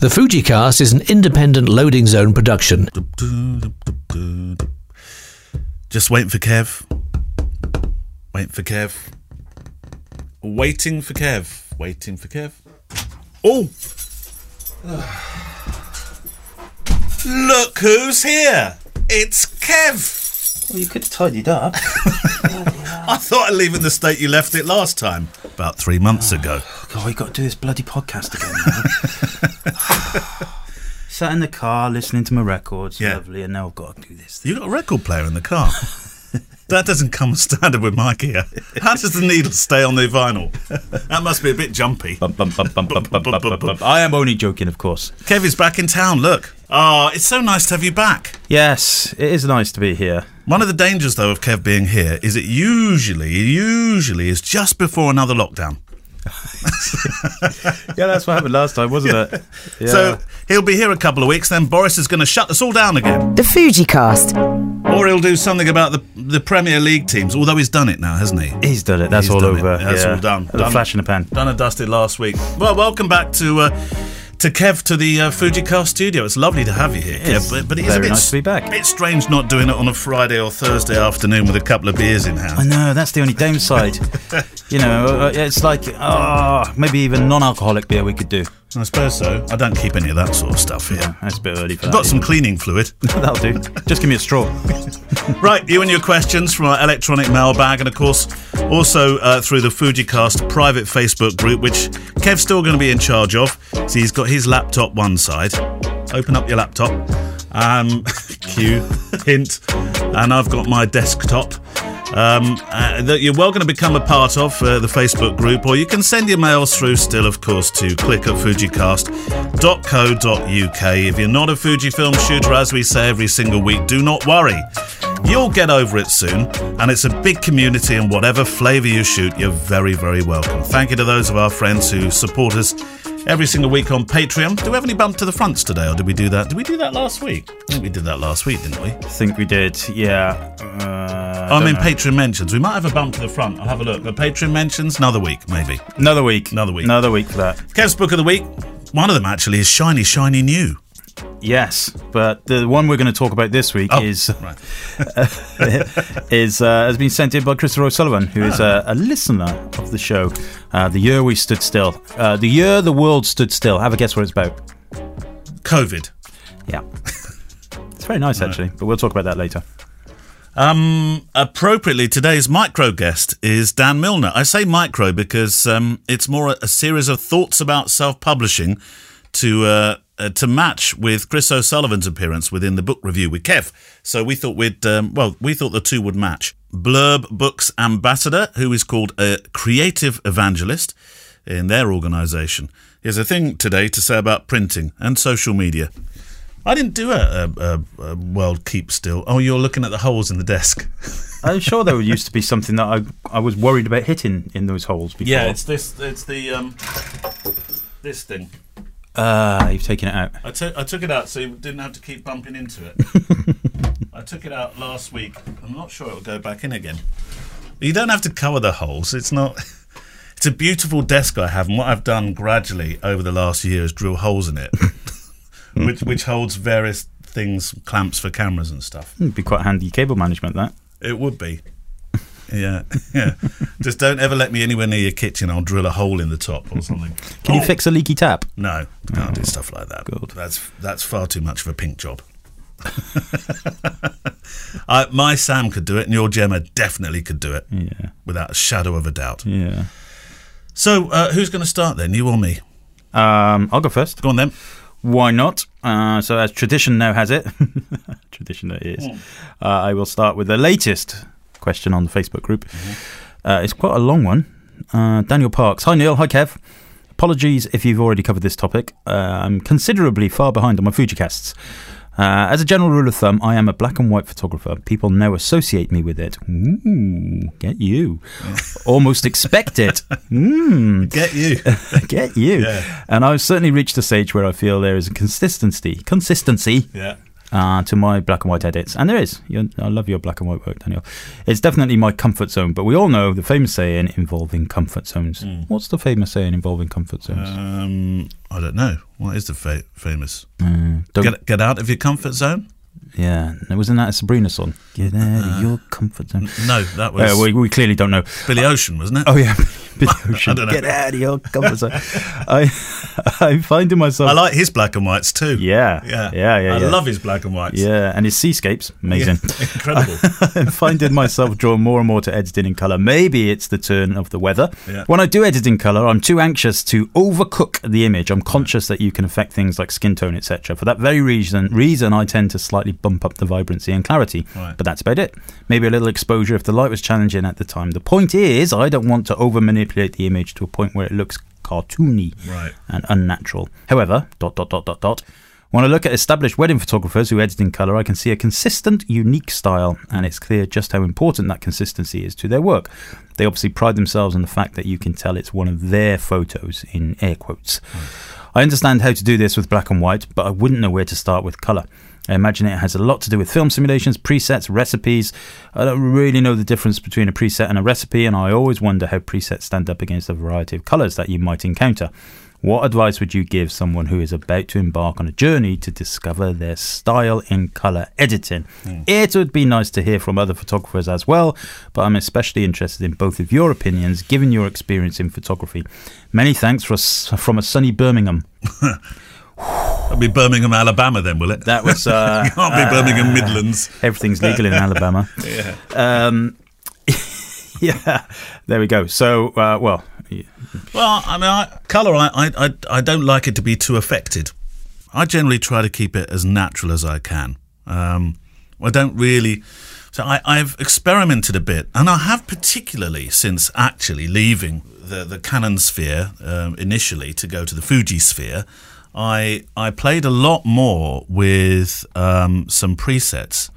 The Fujicast is an independent loading zone production. Just waiting for Kev. Waiting for Kev. Waiting for Kev. Waiting for Kev. Oh! Look who's here! It's Kev! Well, you could have tidied up. I thought I'd leave it in the state you left it last time, about three months ah, ago. God, we've got to do this bloody podcast again. Sat in the car listening to my records, Yeah. lovely, and now I've got to do this. You got a record player in the car. that doesn't come standard with my gear. How does the needle stay on the vinyl? That must be a bit jumpy. Bum, bum, bum, bum, bum, bum, bum, bum, bum. I am only joking, of course. Kev is back in town. Look. Oh, it's so nice to have you back. Yes, it is nice to be here. One of the dangers, though, of Kev being here is it usually, usually is just before another lockdown. Yeah, that's what happened last time, wasn't it? Yeah. So he'll be here a couple of weeks, then Boris is going to shut us all down again. The Fuji Cast. Or he'll do something about the, the Premier League teams, although he's done it now, hasn't he? he's done it. That's He's all done it. over. That's yeah. all done. A Done. flash in the pan. Done and dusted last week. Well, welcome back to. Uh, to Kev to the uh, Fujicast studio. It's lovely to have you here. Kev. But, but it is a Very bit, nice to be back. bit strange not doing it on a Friday or Thursday afternoon with a couple of beers in hand. I know, that's the only downside. you know, uh, it's like, oh, maybe even non alcoholic beer we could do. I suppose so. I don't keep any of that sort of stuff here. That's a bit early for I've that. got some cleaning fluid. That'll do. Just give me a straw. right, you and your questions from our electronic mailbag, and of course, also uh, through the Fujicast private Facebook group, which Kev's still going to be in charge of. So he's got his laptop one side. Open up your laptop. Um, cue, hint. And I've got my desktop. Um, uh, that you're welcome to become a part of uh, the Facebook group, or you can send your mails through still, of course, to click at fujicast.co.uk. If you're not a Fujifilm shooter, as we say every single week, do not worry. You'll get over it soon, and it's a big community, and whatever flavour you shoot, you're very, very welcome. Thank you to those of our friends who support us every single week on Patreon. Do we have any bump to the fronts today, or did we do that? Did we do that last week? I think we did that last week, didn't we? I think we did, yeah. Uh, I don't mean, know. Patreon mentions. We might have a bump to the front. I'll have a look. But Patreon mentions, another week, maybe. Another week. Another week. Another week for that. Kev's book of the week. One of them actually is Shiny, Shiny New. Yes, but the one we're going to talk about this week Oh, is right. is uh, has been sent in by Christopher O'Sullivan, who is a, a listener of the show. Uh, the year we stood still. Uh, the year the world stood still. Have a guess what it's about. COVID. Yeah. It's very nice, actually, but we'll talk about that later. Um, appropriately, today's micro guest is Dan Milnor. I say micro because um, it's more a, a series of thoughts about self-publishing to uh, to match with Chris O'Sullivan's appearance within the book review with Kev. So we thought we'd um, well, we thought the two would match. Blurb Books ambassador, who is called a creative evangelist in their organisation, he has a thing today to say about printing and social media. I didn't do a, a, a, a world keep still. Oh, you're looking at the holes in the desk. I'm sure there used to be something that I I was worried about hitting in those holes before. Yeah, it's this. It's the um, this thing. Uh, you've taken it out. I took I took it out so you didn't have to keep bumping into it. I took it out last week. I'm not sure it'll go back in again. You don't have to cover the holes. It's not. It's a beautiful desk I have, and what I've done gradually over the last year is drill holes in it, which which holds various things, clamps for cameras and stuff. It'd be quite handy cable management, that. It would be. Yeah, yeah. Just don't ever let me anywhere near your kitchen. I'll drill a hole in the top or something. Can you fix a leaky tap? No, can't do stuff like that. good. That's that's far too much of a pink job. I, my Sam could do it, and your Gemma definitely could do it, Yeah. without a shadow of a doubt. Yeah. So, uh, who's going to start then? You or me? Um, I'll go first. Go on then. Why not? Uh, so, as tradition now has it, tradition that is, uh, I will start with the latest question on the Facebook group. Uh, it's quite a long one. Uh, Daniel Parks. Hi, Neale. Hi, Kev. Apologies if you've already covered this topic. Uh, I'm considerably far behind on my Fujicasts. Uh, as a general rule of thumb, I am a black and white photographer. People now associate me with it. Ooh, get you. Almost expect it. Mm, Get you. get you. Yeah. And I've certainly reached a stage where I feel there is a consistency, consistency yeah. Uh, to my black and white edits. And there is. You're, I love your black and white work, Daniel. It's definitely my comfort zone. But we all know the famous saying involving comfort zones. What's the famous saying involving comfort zones? Um, I don't know. What is the fa- famous? Uh, Get get out of your comfort zone. Yeah, wasn't that a Sabrina song? Get out of your comfort zone. No, that was Uh, we, we clearly don't know. Billy Ocean, wasn't it? Oh yeah, Billy Ocean. Get out of your comfort zone. I I'm finding myself. I like his black and whites too. yeah, yeah, yeah, yeah. I yeah. love his black and whites. Yeah, and his seascapes, amazing. incredible. I'm finding myself drawn more and more to editing in colour. Maybe it's the turn of the weather. Yeah. When I do edit in colour, I'm too anxious to overcook the image. I'm conscious that you can affect things like skin tone, etc. For that very reason, reason I tend to slightly bump up the vibrancy and clarity. Right. But that's about it. Maybe a little exposure if the light was challenging at the time. The point is, I don't want to over manipulate the image to a point where it looks cartoony Right. and unnatural. However, dot dot dot dot dot. When I look at established wedding photographers who edit in colour, I can see a consistent, unique style, and it's clear just how important that consistency is to their work. They obviously pride themselves on the fact that you can tell it's one of their photos, in air quotes. I understand how to do this with black and white, but I wouldn't know where to start with colour. I imagine it has a lot to do with film simulations, presets, recipes. I don't really know the difference between a preset and a recipe, and I always wonder how presets stand up against a variety of colours that you might encounter. What advice would you give someone who is about to embark on a journey to discover their style in colour editing? It would be nice to hear from other photographers as well, but I'm especially interested in both of your opinions given your experience in photography. Many thanks for from a sunny Birmingham. That'll be Birmingham, Alabama, then, will it? That was uh, Can't be Birmingham Midlands. everything's legal in Alabama. Yeah. Um, yeah, there we go. So, uh, well, y- Well, I mean, I, colour, I, I, I, I don't like it to be too affected. I generally try to keep it as natural as I can. Um, I don't really. So I, I've experimented a bit, and I have particularly since actually leaving the, the Canon sphere um, initially to go to the Fuji sphere. I I played a lot more with um, some presets.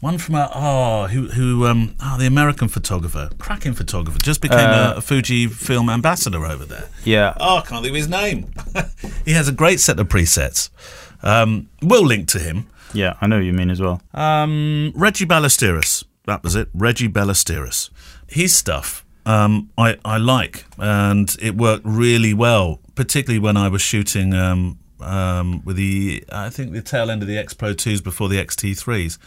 One from a oh who who um oh the American photographer, cracking photographer, just became a, a Fuji film ambassador over there. yeah, Oh, I can't think of his name. he has a great set of presets. Um, we'll link to him. yeah, I know what you mean as well. Um, Reggie Ballesteros. That was it. Reggie Ballesteros. His stuff um, I, I like, and it worked really well, particularly when I was shooting um, um, with the, I think, the tail end of the X Pro 2s before the XT3s.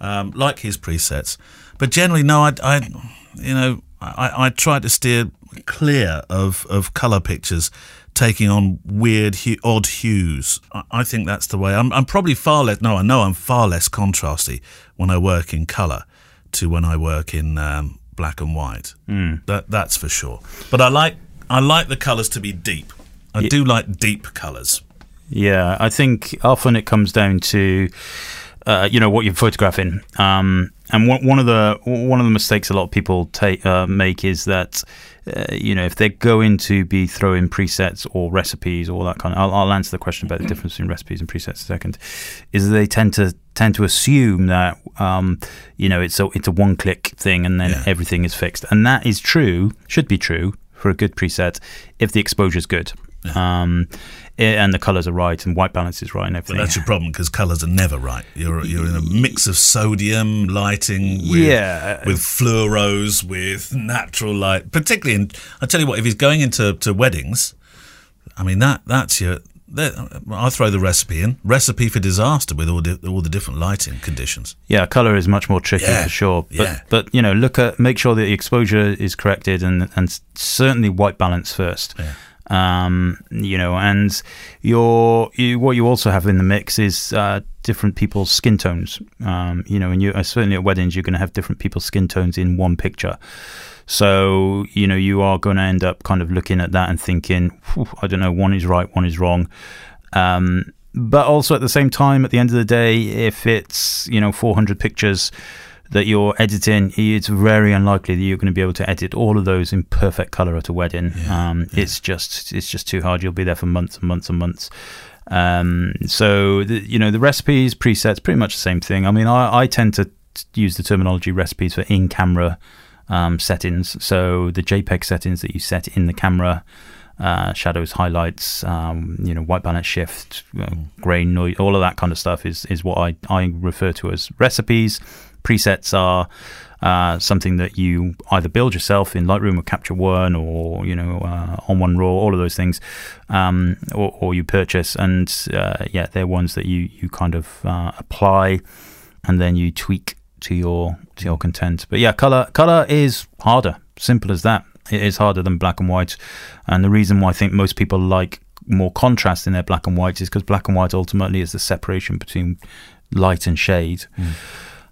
Um, like his presets. But generally, no, I, I you know, I, I try to steer clear of, of colour pictures taking on weird, hu- odd hues. I, I think that's the way. I'm, I'm probably far less. No, I know I'm far less contrasty when I work in colour to when I work in um, black and white. Mm. That that's for sure. But I like I like the colours to be deep. I do like deep colours. Yeah, I think often it comes down to uh, you know what you're photographing. Um, and one, one of the one of the mistakes a lot of people take uh, make is that uh, you know if they're going to be throwing presets or recipes or that kind of. I'll, I'll answer the question about the difference between recipes and presets in a second. Is they tend to tend to assume that um, you know it's a it's a one click thing and then Yeah. everything is fixed, and that is true. Should be true for a good preset if the exposure is good. Um, i- and the colours are right and white balance is right and But everything. that's your problem because colours are never right. You're you're in a mix of sodium lighting with Yeah. with fluoros with natural light. Particularly, in, I tell you what, if he's going into to weddings, I mean that that's your. I'll throw the recipe in. Recipe for disaster with all the, all the different lighting conditions. Yeah, color is much more tricky Yeah, for sure. But yeah. but you know, look at make sure that the exposure is corrected and and certainly white balance first. Yeah. Um, you know, and your you, what you also have in the mix is uh, different people's skin tones. Um, you know, and you uh, certainly at weddings you're going to have different people's skin tones in one picture. So you know you are going to end up kind of looking at that and thinking, I don't know, one is right, one is wrong. Um, but also at the same time, at the end of the day, if it's you know 400 pictures that you're editing, it's very unlikely that you're going to be able to edit all of those in perfect color at a wedding. um, It's just it's just too hard. You'll be there for months and months and months. Um, so the, you know the recipes, presets, pretty much the same thing. I mean, I, I tend to use the terminology recipes for in-camera um, settings. So the JPEG settings that you set in the camera uh, shadows, highlights, um, you know, white balance shift, uh, grain, noise, all of that kind of stuff is is what I I refer to as recipes. Presets are uh, something that you either build yourself in Lightroom or Capture One or you know uh, ON1 RAW, all of those things, um, or, or, you purchase, and uh, yeah, they're ones that you you kind of uh, apply, and then you tweak to your to your content. But yeah, color color is harder. Simple as that. It is harder than black and white, and the reason why I think most people like more contrast in their black and white is because black and white ultimately is the separation between light and shade. Mm.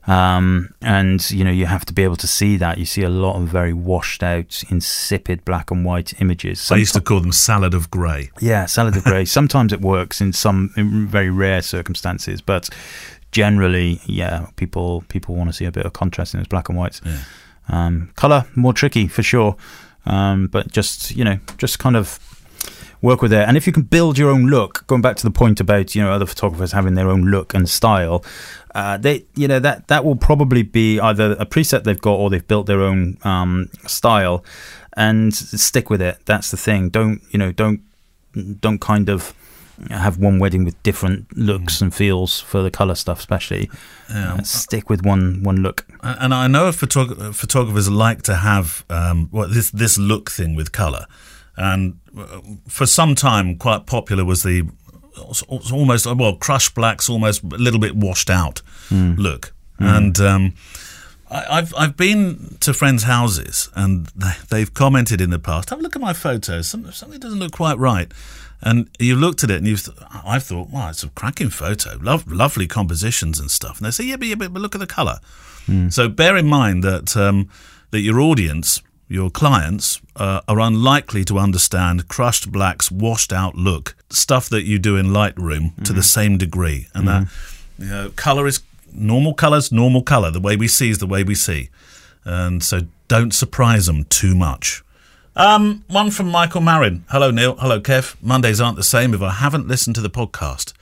Um, and you know you have to be able to see that. You see a lot of very washed out, insipid black and white images. Sometimes, I used to call them salad of grey. Yeah, salad of grey. Sometimes it works in some in very rare circumstances, but generally, yeah, people people want to see a bit of contrast in those black and whites. Yeah. Um, color more tricky for sure, um, but just you know just kind of work with it. And if you can build your own look, going back to the point about you know other photographers having their own look and style, uh, they you know that that will probably be either a preset they've got or they've built their own um, style, and stick with it. That's the thing. Don't you know? Don't don't kind of have one wedding with different looks mm. and feels for the color stuff, especially. Yeah. Uh, stick with one one look. And I know photog- photographers like to have um, well, this this look thing with color, and uh, for some time, quite popular was the almost well crushed blacks, almost a little bit washed out mm. look, mm. and. Um, I've I've been to friends' houses and they've commented in the past. Have a look at my photos. Something doesn't look quite right. And you looked at it and you've, th- I've thought, wow, it's a cracking photo, Love, lovely compositions and stuff. And they say, yeah, but, yeah, but, look at the colour. Mm. So bear in mind that um, that your audience, your clients, uh, are unlikely to understand crushed black's washed out look, stuff that you do in Lightroom mm. to the hmm. same degree, and mm. that hmm. you know, colour is normal colours, normal colour. The way we see is the way we see, and so don't surprise them too much. Um, one from Michael Marin. Hello, Neale. Hello, Kev. Mondays aren't the same if I haven't listened to the podcast.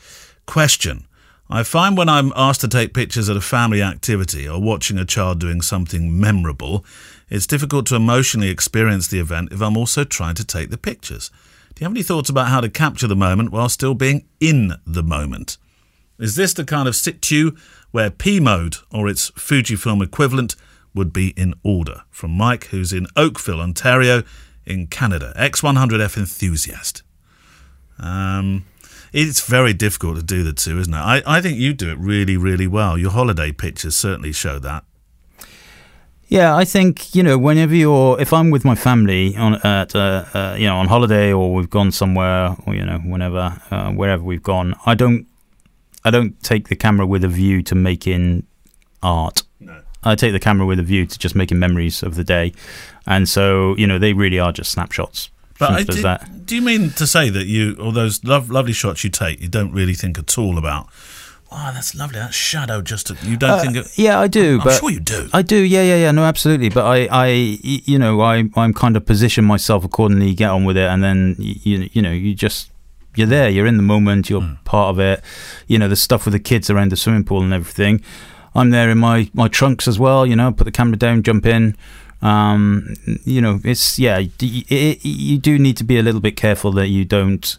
Question. I find when I'm asked to take pictures at a family activity or watching a child doing something memorable, it's difficult to emotionally experience the event if I'm also trying to take the pictures. Do you have any thoughts about how to capture the moment while still being in the moment? Is this the kind of situ where P mode or its Fujifilm equivalent would be in order. From Mike, who's in Oakville, Ontario, in Canada. X100F enthusiast. Um, it's very difficult to do the two, isn't it? I, I think you do it really, really well. Your holiday pictures certainly show that. Yeah, I think you know whenever you're, if I'm with my family on at uh, uh, you know on holiday or we've gone somewhere or you know whenever uh, wherever we've gone, I don't I don't take the camera with a view to making art. I take the camera with a view to just making memories of the day, and so you know they really are just snapshots. But I, do, do, you mean to say that you, all those lovely shots you take, you don't really think at all about? Oh, that's lovely. That shadow just you don't uh, think. It, yeah, I do. I'm but sure you do. I do. Yeah, yeah, yeah. No, absolutely. But I, I, you know, I, I'm kind of position myself accordingly. Get on with it, and then you, you know, you just you're there. You're in the moment. You're mm. part of it. You know, the stuff with the kids around the swimming pool and everything. I'm there in my, my trunks as well. You know, put the camera down, jump in. Um, you know, it's yeah. It, it, you do need to be a little bit careful that you don't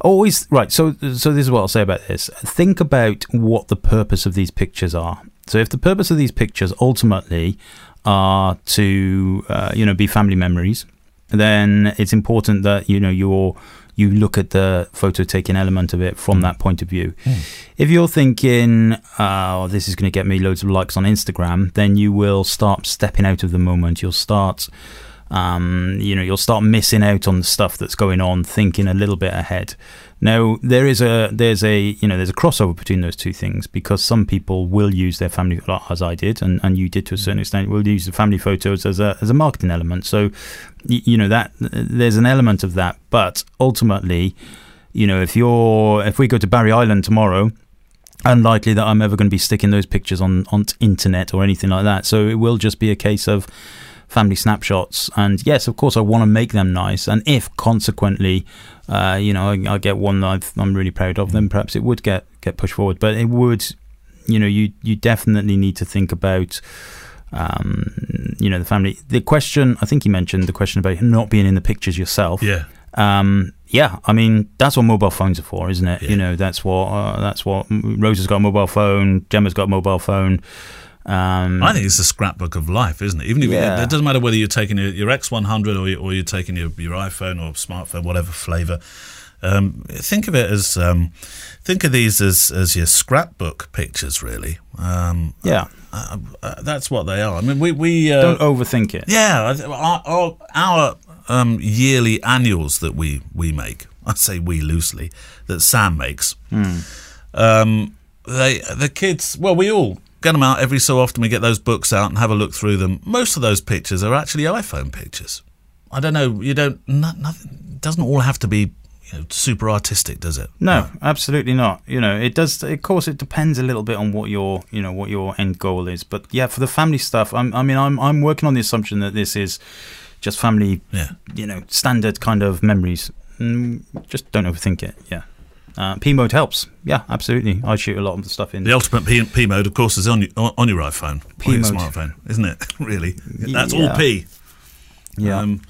always right. So so this is what I'll say about this. Think about what the purpose of these pictures are. So if the purpose of these pictures ultimately are to uh, you know be family memories, then it's important that you know you're you look at the photo taking element of it from mm. that point of view. Mm. If you're thinking, oh, this is going to get me loads of likes on Instagram, then you will start stepping out of the moment. You'll start. Um, you know, you'll start missing out on the stuff that's going on, thinking a little bit ahead. Now, there is a there's a you know there's a crossover between those two things because some people will use their family, as I did, and, and you did to a certain extent, will use the family photos as a as a marketing element. So, you know that there's an element of that, but ultimately, you know, if you're if we go to Barry Island tomorrow unlikely that I'm ever going to be sticking those pictures on on internet or anything like that. So it will just be a case of family snapshots. And yes, of course, I want to make them nice. And if consequently, uh, you know, I, I, get one that i am really proud of, then perhaps it would get get pushed forward. But it would, you know, you you definitely need to think about. Um, you know the family. The question I think you mentioned the question about not being in the pictures yourself. Yeah. Um, yeah, I mean that's what mobile phones are for, isn't it? Yeah. You know, that's what uh, that's what Rosa's got a mobile phone, Gemma's got a mobile phone. Um, I think it's a scrapbook of life, isn't it? Even if Yeah. it, doesn't matter whether you're taking your, your X100 or, you, or you're taking your, your iPhone or smartphone, whatever flavour. Um, think of it as um, think of these as, as your scrapbook pictures, really. Um, yeah, uh, uh, that's what they are. I mean, we we uh, don't overthink it. yeah, our our, our um, yearly annuals that we we make. I say we loosely that Sam makes. Um, they the kids. Well, we all get them out every so often. We get those books out and have a look through them. Most of those pictures are actually iPhone pictures. I don't know. You don't. No, nothing. It doesn't all have to be you know, super artistic, does it? No, absolutely not. You know, it does. Of course, it depends a little bit on what your, you know, what your end goal is. But yeah, for the family stuff, I'm, I mean, I'm, I'm working on the assumption that this is just family, Yeah. you know, standard kind of memories. Mm, just don't overthink it. Yeah. Uh, P mode helps. Yeah, absolutely. I shoot a lot of the stuff in. The ultimate P, P mode, of course, is on your, on your iPhone, P or your mode. smartphone, isn't it? really, that's Yeah. all P. Yeah. Um,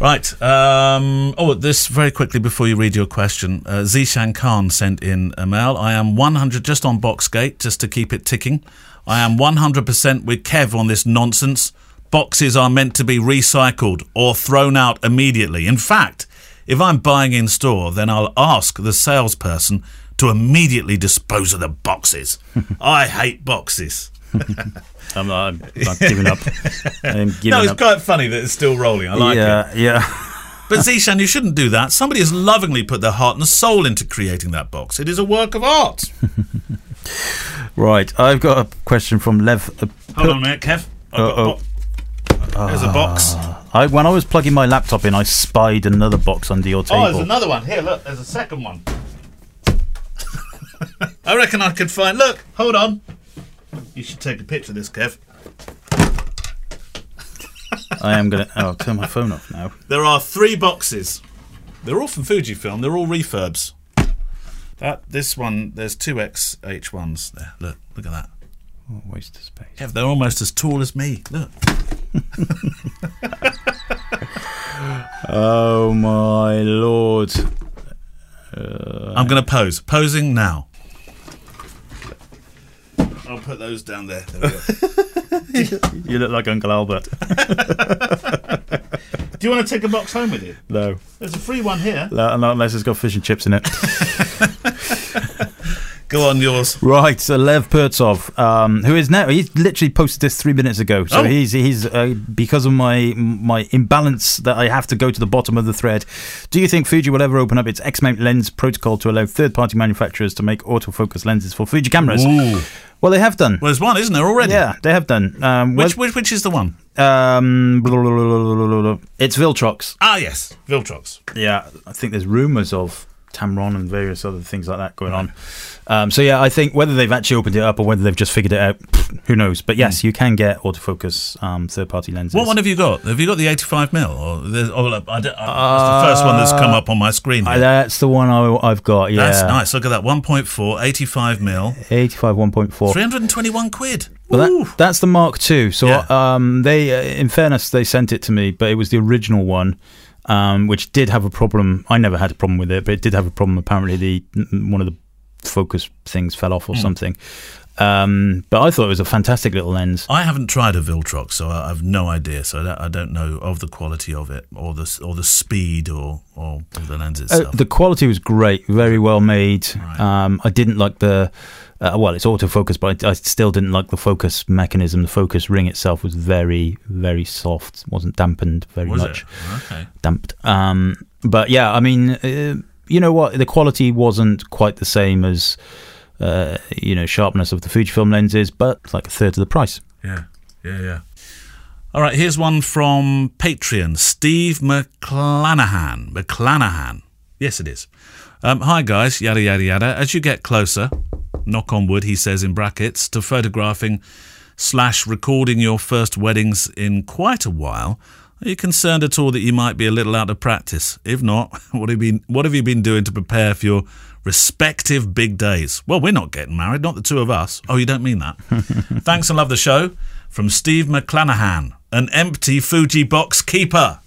right. Um, oh, this very quickly before you read your question. Uh, Zishan Khan sent in a mail. I am 100 just on Boxgate, just to keep it ticking. I am 100% with Kev on this nonsense. Boxes are meant to be recycled or thrown out immediately. In fact, if I'm buying in store, then I'll ask the salesperson to immediately dispose of the boxes. I hate boxes. I'm, I'm, I'm giving up. I'm giving No, it's up. quite funny that it's still rolling. I like it. yeah, yeah. But Zishan, you shouldn't do that. Somebody has lovingly put their heart and soul into creating that box. It is a work of art. right. I've got a question from Lev. Uh, Hold on a minute, Kev. I've got a Uh-oh. bo- There's a box. I, when I was plugging my laptop in, I spied another box under your table. Oh, there's another one. Here, look. There's a second one. I reckon I could find. Look, hold on. You should take a picture of this, Kev. I am gonna. Oh, I'll turn my phone off now. There are three boxes. They're all from Fujifilm. They're all refurbs. That this one, there's two XH1s there. Look, look at that. Oh, waste of space. Kev, they're almost as tall as me. Look. Oh my lord! I'm going to pose. Posing now. I'll put those down there. There we go. You look like Uncle Albert. Do you want to take a box home with you? no, There's a free one here. not unless it's got fish and chips in it. Go on, yours. Right, so Lev Pertsov, um, who is now he literally posted this three minutes ago. So Oh. he's he's uh, because of my my imbalance that I have to go to the bottom of the thread. Do you think Fuji will ever open up its X-mount lens protocol to allow third-party manufacturers to make autofocus lenses for Fuji cameras? Ooh. Well, they have done. Well, there's one, isn't there, already? Yeah, they have done. Um, Which, which, which is the one? um, blah, blah, blah. it's Viltrox. Ah, yes. Viltrox. Yeah, I think there's rumours of Tamron and various other things like that going on. Um, so yeah, I think whether they've actually opened it up or whether they've just figured it out, who knows? But yes, you can get autofocus um, third-party lenses. What one have you got? Have you got the 85 mil? Or oh, I don't, I, it's the first one that's come up on my screen. Uh, Here. that's the one I, I've got. Yeah, That's nice. Look at that. 1.4, 85 mil, 85 1.4. 321 quid. Well, that, that's the Mark II. So, Yeah. um, they, uh, in fairness, they sent it to me, but it was the original one, um, which did have a problem. I never had a problem with it, but it did have a problem. Apparently, the one of the focus things fell off or something. Um, but I thought it was a fantastic little lens. I haven't tried a Viltrox, so I have no idea. So I don't, I don't know of the quality of it, or the or the speed, or or the lens Uh, the quality was great, very well made. Right. Um, I didn't like the. Uh, well, it's autofocus, but I, I still didn't like the focus mechanism. The focus ring itself was very, very soft. wasn't dampened very Was much. it? Okay. damped. Um, but yeah, I mean, uh, you know what? The quality wasn't quite the same as uh, you know sharpness of the Fujifilm lenses, but it's like a third of the price. Yeah, yeah, yeah. All right, here's one from Patreon. Steve McClanahan. McClanahan. Yes, it is. Um, hi, guys. Yada, yada, yada. As you get closer, knock on wood, he says in brackets, to photographing slash recording your first weddings in quite a while, are you concerned at all that you might be a little out of practice? If not, what have you been, what have you been doing to prepare for your respective big days? Well, we're not getting married, not the two of us. Oh, you don't mean that. Thanks and love the show. From Steve McClanahan, an empty Fuji box keeper.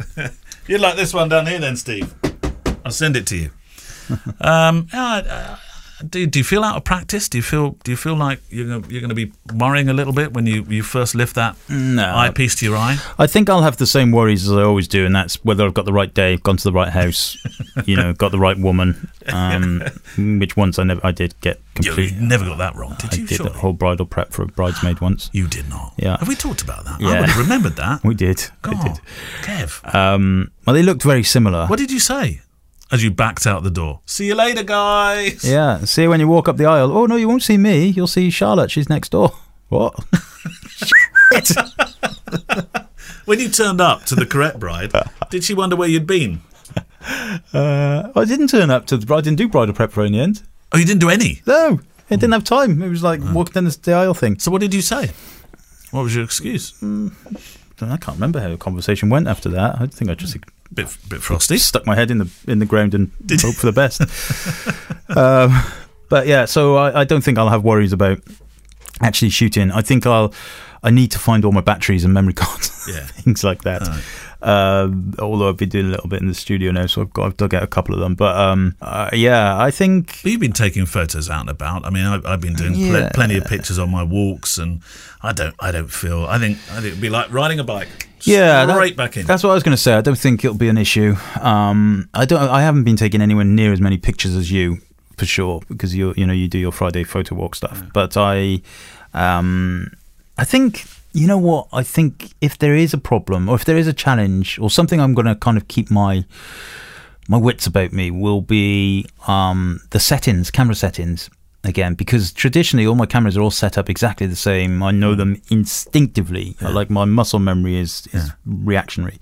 You'd like this one down here, then, Steve. I'll send it to you. um, uh, do, do you feel out of practice? Do you feel do you feel like you're gonna, you're going to be worrying a little bit when you, you first lift that No. eyepiece to your eye? I think I'll have the same worries as I always do, and that's whether I've got the right day, gone to the right house, you know, got the right woman. Um, which once I never, I did get completely. you never got that wrong, did you? I did surely? the whole bridal prep for a bridesmaid once. You did not. Yeah. Have we talked about that? I Yeah. would have remembered that. We did. God, I did. Kev. Um, well, they looked very similar. What did you say as you backed out the door? See you later, guys. Yeah. See you when you walk up the aisle. Oh no, you won't see me. You'll see Charlotte. She's next door. What? When you turned up to the correct bride, did she wonder where you'd been? Uh, I didn't turn up to the. Bride. I didn't do bridal prep for in the end. Oh, you didn't do any. No, I didn't have time. It was like walking down the, the aisle thing. So what did you say? What was your excuse? I can't remember how the conversation went after that. I think I just Bit bit frosty. stuck my head in the in the ground and hope for the best. um, but yeah, so I, I don't think I'll have worries about actually shooting. I think I'll I need to find all my batteries and memory cards, Yeah. things like that. Um, although I've been doing a little bit in the studio now, so I've got I've dug out a couple of them. But um, uh, yeah, I think But you've been taking photos out and about. I mean, I, I've been doing pl- plenty of pictures on my walks, and I don't, I don't feel. I think, I think it'd be like riding a bike. Yeah, back in. That's what I was going to say. I don't think it'll be an issue. Um, I don't. I haven't been taking anywhere near as many pictures as you, for sure, because you you know you do your Friday photo walk stuff. But I, um, I think you know what I think if there is a problem or if there is a challenge or something, I'm going to kind of keep my my wits about me will be um, the settings, camera settings again, because traditionally all my cameras are all set up exactly the same. I know hmm. them instinctively. Like my muscle memory is, is reactionary.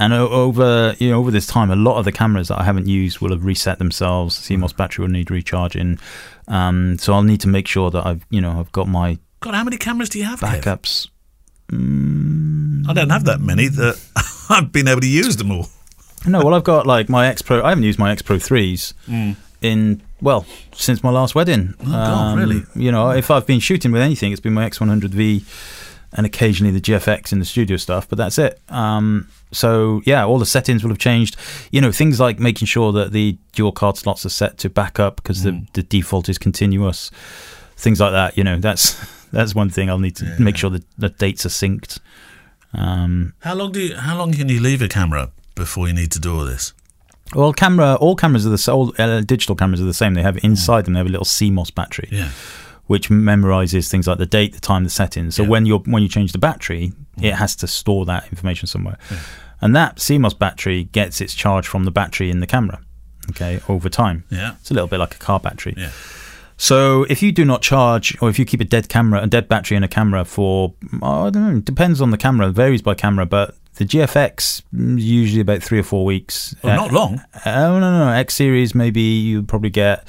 And over you know over this time, a lot of the cameras that I haven't used will have reset themselves. Hmm. CMOS battery will need recharging, um, so I'll need to make sure that I've you know I've got my God, how many cameras do you have? Backups. Mm. I don't have that many that I've been able to use them all. No, well, I've got like my X Pro. I haven't used my X Pro threes hmm. in well since my last wedding. Oh, God, really? You know, if I've been shooting with anything, it's been my X100V and occasionally the GFX in the studio stuff, but that's it. Um, so yeah, all the settings will have changed. You know, things like making sure that the dual card slots are set to backup because the the default is continuous. Things like that. You know, that's that's one thing I'll need to make sure that the dates are synced. Um, How long do you? How long can you leave a camera before you need to do all this? Well, camera. All cameras are the same. All uh, digital cameras are the same. They have inside them. They have a little CMOS battery, Yeah. which memorizes things like the date, the time, the settings. So Yeah. when you when you change the battery, it has to store that information somewhere, and that CMOS battery gets its charge from the battery in the camera. Okay, over time. Yeah. It's a little bit like a car battery. Yeah. So if you do not charge, or if you keep a dead camera, a dead battery in a camera for, I don't know, it depends on the camera, it varies by camera, but the GFX mm, usually about three or four weeks. Well, not long. Oh no, no, no. X series maybe you probably get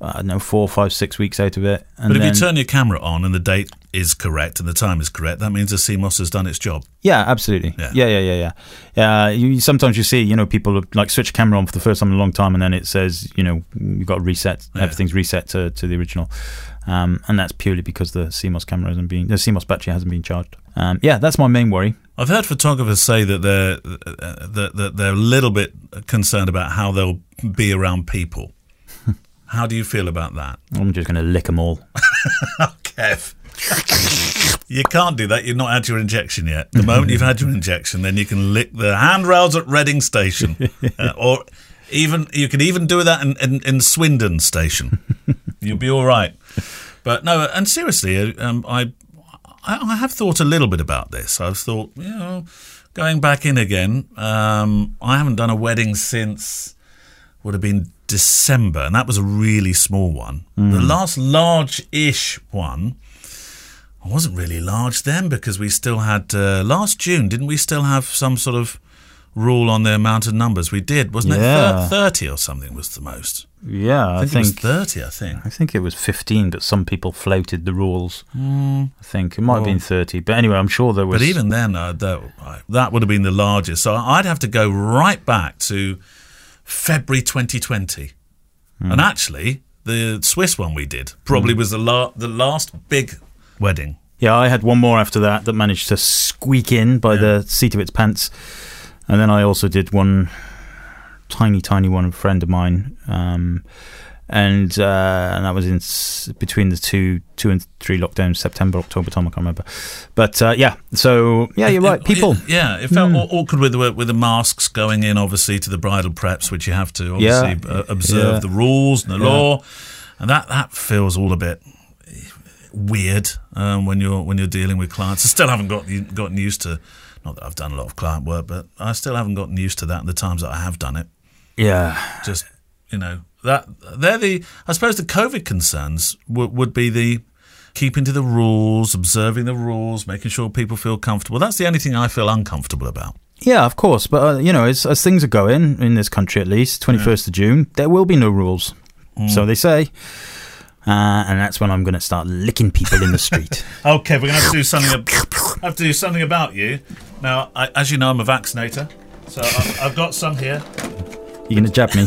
I don't know four, five, six weeks out of it. And But if then, you turn your camera on and the date is correct and the time is correct, that means the CMOS has done its job. yeah, absolutely. Yeah. Yeah, yeah, yeah, yeah. yeah. you, sometimes you see, you know, people like switch a camera on for the first time in a long time, and then it says, you know, you've got to reset. Yeah. Everything's reset to, to the original, um, and that's purely because the CMOS camera hasn't been, the CMOS battery hasn't been charged. Um, yeah, that's my main worry. I've heard photographers say that they're uh, that, that they're a little bit concerned about how they'll be around people. how do you feel about that? I'm just going to lick them all. Kev. you can't do that. You've not had your injection yet. The moment you've had your injection, then you can lick the handrails at Reading Station, uh, or even you can even do that in, in, in Swindon Station. You'll be all right. But no, and seriously, um, I I have thought a little bit about this. I've thought, you know, going back in again. Um, I haven't done a wedding since would have been December, and that was a really small one. The last large-ish one I wasn't really large then because we still had uh, last June, didn't we? Still have some sort of rule on the amount of numbers we did, wasn't it? Yeah. Thir- Thirty or something was the most. Yeah, I I think, it was thirty. I think. I think it was 15, but some people floated the rules. I think it might have been 30, but anyway, I'm sure there was. But even then, uh, that, that would have been the largest. So I'd have to go right back to February 2020. And actually, the Swiss one we did probably was the la- the last big wedding. yeah, I had one more after that that managed to squeak in by the seat of its pants. and then I also did one tiny, tiny one. A friend of mine. Um, and uh, and that was in s- between the two two and three lockdowns, September, October time. I can't remember, but uh, yeah. So yeah, you're right. It- People, it- yeah, it felt aw- awkward with the, with the masks going in, obviously, to the bridal preps, which you have to obviously Yeah. uh, observe Yeah. the rules and the Yeah. law, and that that feels all a bit weird um, when you're when you're dealing with clients. I still haven't got gotten used to. Not that I've done a lot of client work, but I still haven't gotten used to that in the times that I have done it. Yeah, Just you know that they're the. I suppose the COVID concerns would would be the keeping to the rules, observing the rules, making sure people feel comfortable. That's the only thing I feel uncomfortable about. yeah, of course. But uh, you know, as, as things are going in this country, at least twenty first of June, there will be no rules. Mm. So they say. Uh, and that's when I'm going to start licking people in the street. Okay, we're going to have to do something. ab- have to do something about you. Now, I, as you know, I'm a vaccinator, so I've, I've got some here. You're going to jab me.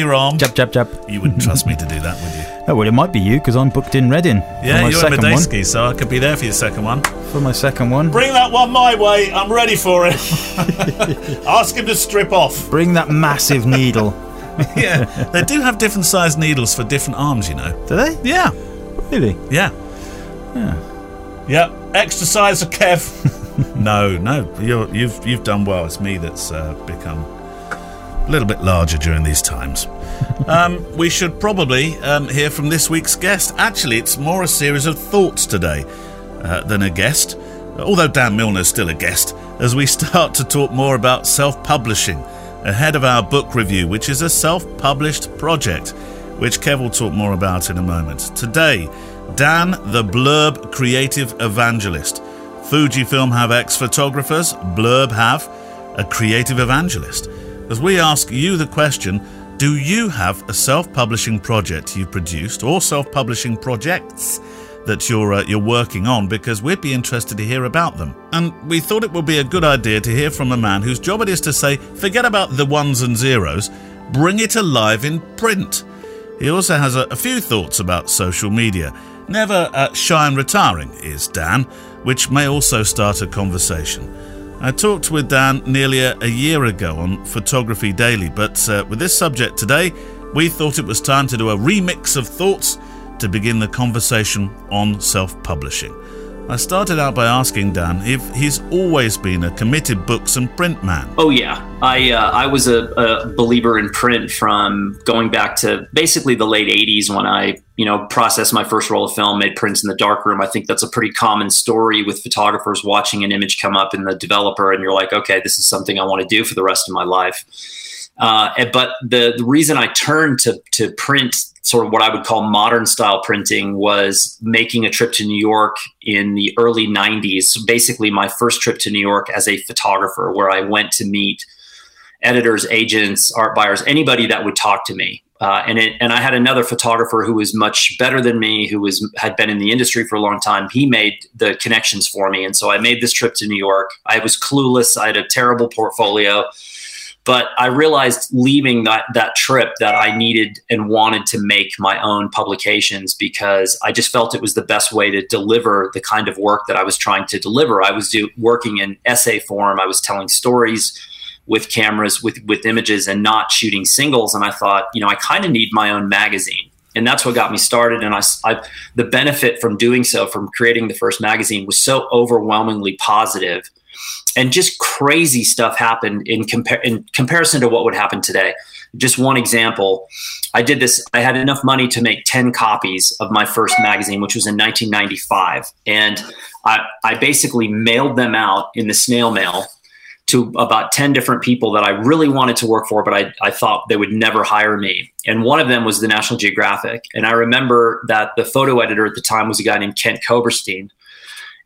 Your arm. Jab, jab, jab. You wouldn't trust me to do that, would you? Oh, well, it might be you because I'm booked in Reading. Yeah, you're in one. Madejski, so I could be there for your second one. For my second one. Bring that one my way. I'm ready for it. Ask him to strip off. Bring that massive needle. Yeah, they do have different sized needles for different arms, you know. Do they? Yeah, Really? yeah, Yeah. yeah. Extra size of Kev. no, no, you're, you've you've done well. It's me that's uh, become a little bit larger during these times. um, we should probably um, hear from this week's guest. Actually, it's more a series of thoughts today uh, than a guest. Although Dan Milnor's still a guest, as we start to talk more about self-publishing ahead of our book review, which is a self-published project, which Kev will talk more about in a moment. Today, Dan, the Blurb creative evangelist. Fujifilm have X-Photographers, Blurb have a creative evangelist. As we ask you the question, do you have a self-publishing project you've produced or self-publishing projects that you're uh, you're working on because we'd be interested to hear about them. And we thought it would be a good idea to hear from a man whose job it is to say, forget about the ones and zeros, bring it alive in print. He also has a, a few thoughts about social media. Never uh, shy and retiring is Dan, which may also start a conversation. I talked with Dan nearly a, year ago on Photography Daily, but uh, with this subject today, we thought it was time to do a remix of thoughts to begin the conversation on self publishing. I started out by asking Dan if he's always been a committed books and print man. Oh yeah, I uh, I was a, a believer in print from going back to basically the late '80s when I you know processed my first roll of film, made prints in the darkroom. I think that's a pretty common story with photographers watching an image come up in the developer, and you're like, okay, this is something I want to do for the rest of my life. Uh, but the, the reason I turned to to print, sort of what I would call modern style printing, was making a trip to New York in the early '90s. So basically, my first trip to New York as a photographer, where I went to meet editors, agents, art buyers, anybody that would talk to me. Uh, and it, and I had another photographer who was much better than me, who was had been in the industry for a long time. He made the connections for me, and so I made this trip to New York. I was clueless. I had a terrible portfolio, but I realized leaving that that trip that I needed and wanted to make my own publications because I just felt it was the best way to deliver the kind of work that I was trying to deliver. I was do, working in essay form. I was telling stories with cameras with with images and not shooting singles and i thought you know i kind of need my own magazine and that's what got me started and I, I the benefit from doing so from creating the first magazine was so overwhelmingly positive and just crazy stuff happened in compare in comparison to what would happen today just one example i did this i had enough money to make 10 copies of my first magazine which was in 1995 and i, I basically mailed them out in the snail mail to about 10 different people that I really wanted to work for, but I, I thought they would never hire me. And one of them was the National Geographic. And I remember that the photo editor at the time was a guy named Kent Kobersteen.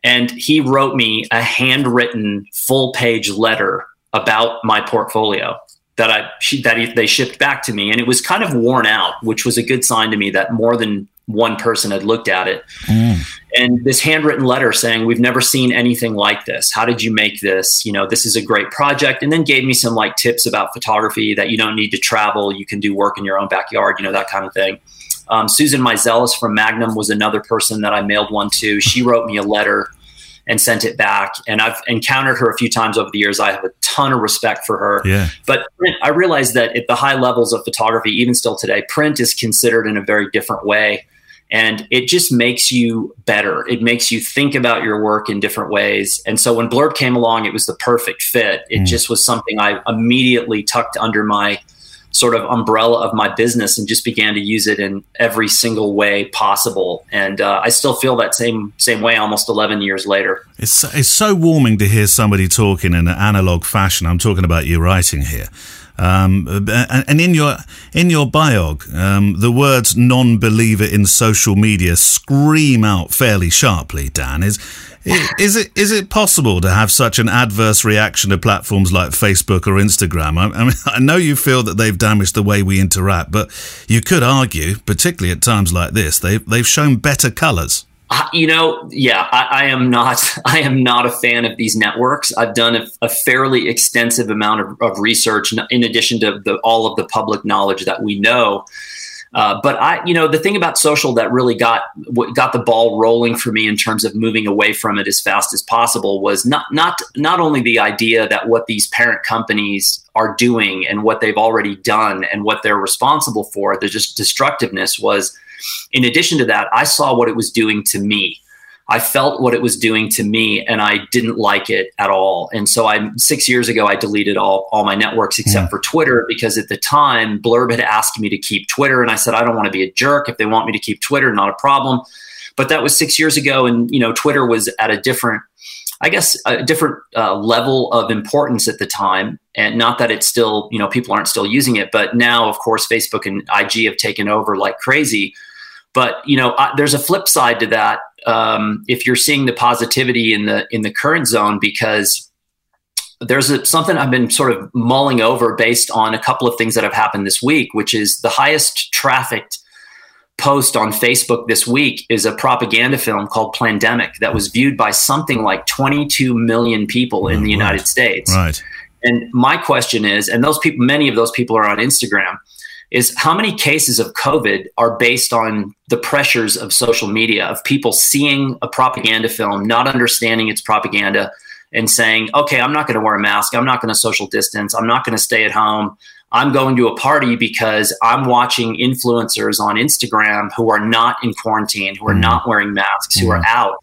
And he wrote me a handwritten full page letter about my portfolio that I that he, they shipped back to me, and it was kind of worn out, which was a good sign to me that more than one person had looked at it. Mm. And this handwritten letter saying, "We've never seen anything like this. How did you make this? You know, this is a great project." And then gave me some like tips about photography that you don't need to travel, you can do work in your own backyard, you know, that kind of thing. Um, Susan Meiselas from Magnum was another person that I mailed one to. She wrote me a letter and sent it back. And I've encountered her a few times over the years. I have a ton of respect for her. Yeah. But I realized that at the high levels of photography, even still today, print is considered in a very different way. And it just makes you better. It makes you think about your work in different ways. And so when Blurb came along, it was the perfect fit. It mm. just was something I immediately tucked under my sort of umbrella of my business and just began to use it in every single way possible. And uh, I still feel that same same way almost 11 years later. It's it's so warming to hear somebody talking in an analog fashion. I'm talking about you writing here. Um, and in your in your biog, um, the words "non-believer in social media" scream out fairly sharply. Dan is is it is it possible to have such an adverse reaction to platforms like Facebook or Instagram? I, I, mean, I know you feel that they've damaged the way we interact, but you could argue, particularly at times like this, they've they've shown better colours. You know, yeah, I, I, am not. I am not a fan of these networks. I've done a, a fairly extensive amount of, of research, in addition to the, all of the public knowledge that we know. Uh, but I, you know, the thing about social that really got got the ball rolling for me in terms of moving away from it as fast as possible was not not not only the idea that what these parent companies are doing and what they've already done and what they're responsible for, the just destructiveness was. In addition to that, I saw what it was doing to me. I felt what it was doing to me and I didn't like it at all. And so I six years ago I deleted all, all my networks except yeah. for Twitter because at the time Blurb had asked me to keep Twitter and I said I don't want to be a jerk. If they want me to keep Twitter, not a problem. But that was six years ago and you know Twitter was at a different I guess a different uh, level of importance at the time, and not that it's still, you know, people aren't still using it, but now, of course, Facebook and IG have taken over like crazy. But you know, I, there's a flip side to that. Um, if you're seeing the positivity in the in the current zone, because there's a, something I've been sort of mulling over based on a couple of things that have happened this week, which is the highest trafficked post on Facebook this week is a propaganda film called Plandemic that was viewed by something like 22 million people in the right. United States. Right. And my question is, and those people, many of those people are on Instagram is how many cases of COVID are based on the pressures of social media, of people seeing a propaganda film, not understanding its propaganda, and saying, okay, I'm not going to wear a mask. I'm not going to social distance. I'm not going to stay at home. I'm going to a party because I'm watching influencers on Instagram who are not in quarantine, who are mm. not wearing masks, who are mm. out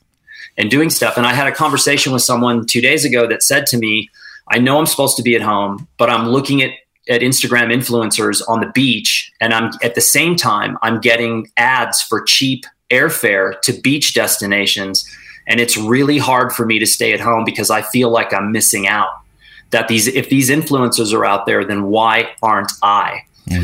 and doing stuff. And I had a conversation with someone two days ago that said to me, I know I'm supposed to be at home, but I'm looking at at Instagram influencers on the beach, and I'm at the same time I'm getting ads for cheap airfare to beach destinations, and it's really hard for me to stay at home because I feel like I'm missing out. That these if these influencers are out there, then why aren't I?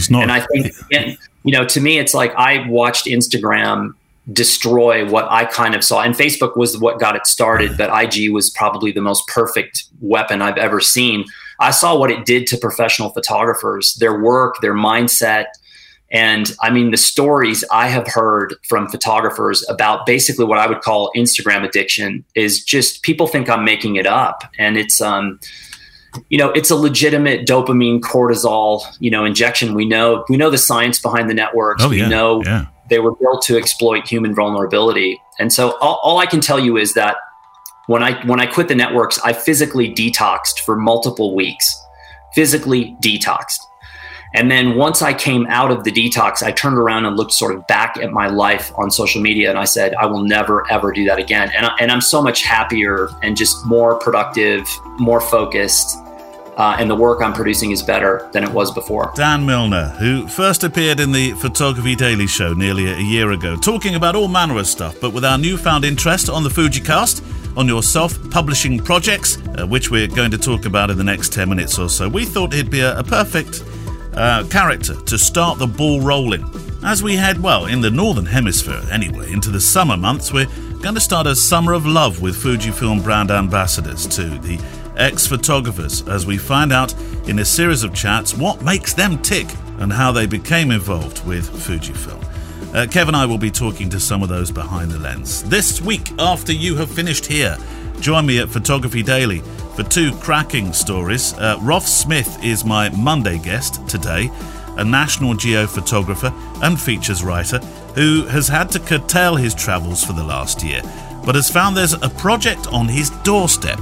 Not, and I think and, you know, to me, it's like I watched Instagram destroy what I kind of saw. And Facebook was what got it started, but IG was probably the most perfect weapon I've ever seen I saw what it did to professional photographers, their work, their mindset. And I mean, the stories I have heard from photographers about basically what I would call Instagram addiction is just people think I'm making it up. And it's, um, you know, it's a legitimate dopamine cortisol, you know, injection. We know, we know the science behind the networks. Oh, we yeah, know yeah. they were built to exploit human vulnerability. And so all, all I can tell you is that when I when I quit the networks, I physically detoxed for multiple weeks. Physically detoxed. And then once I came out of the detox, I turned around and looked sort of back at my life on social media and I said, I will never, ever do that again. And, I, and I'm so much happier and just more productive, more focused. Uh, and the work I'm producing is better than it was before. Dan Milnor, who first appeared in the Photography Daily Show nearly a year ago, talking about all manner of stuff, but with our newfound interest on the Fujicast on your self publishing projects, uh, which we're going to talk about in the next 10 minutes or so, we thought he'd be a, a perfect uh, character to start the ball rolling. As we head, well, in the Northern Hemisphere anyway, into the summer months, we're going to start a summer of love with Fujifilm brand ambassadors too, the X-Photographers, as we find out in a series of chats what makes them tick and how they became involved with Fujifilm. Uh, Kev and I will be talking to some of those behind the lens. This week, after you have finished here, join me at Photography Daily for two cracking stories. Uh, Smith is my Monday guest today, a National Geo photographer and features writer who has had to curtail his travels for the last year. but has found there's a project on his doorstep.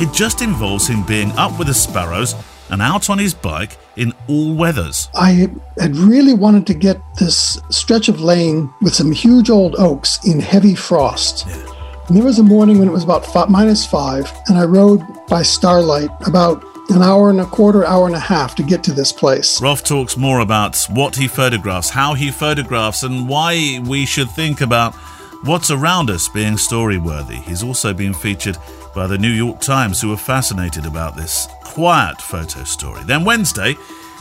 It just involves him being up with the sparrows and out on his bike in all weathers. I had really wanted to get this stretch of lane with some huge old oaks in heavy frost. And there was a morning when it was about five, minus five, and I rode by starlight about an hour and a quarter, hour and a half to get to this place. Rolf talks more about what he photographs, how he photographs, and why we should think about what's around us being story worthy. He's also been featured by the New York Times, who are fascinated about this quiet photo story. Then Wednesday,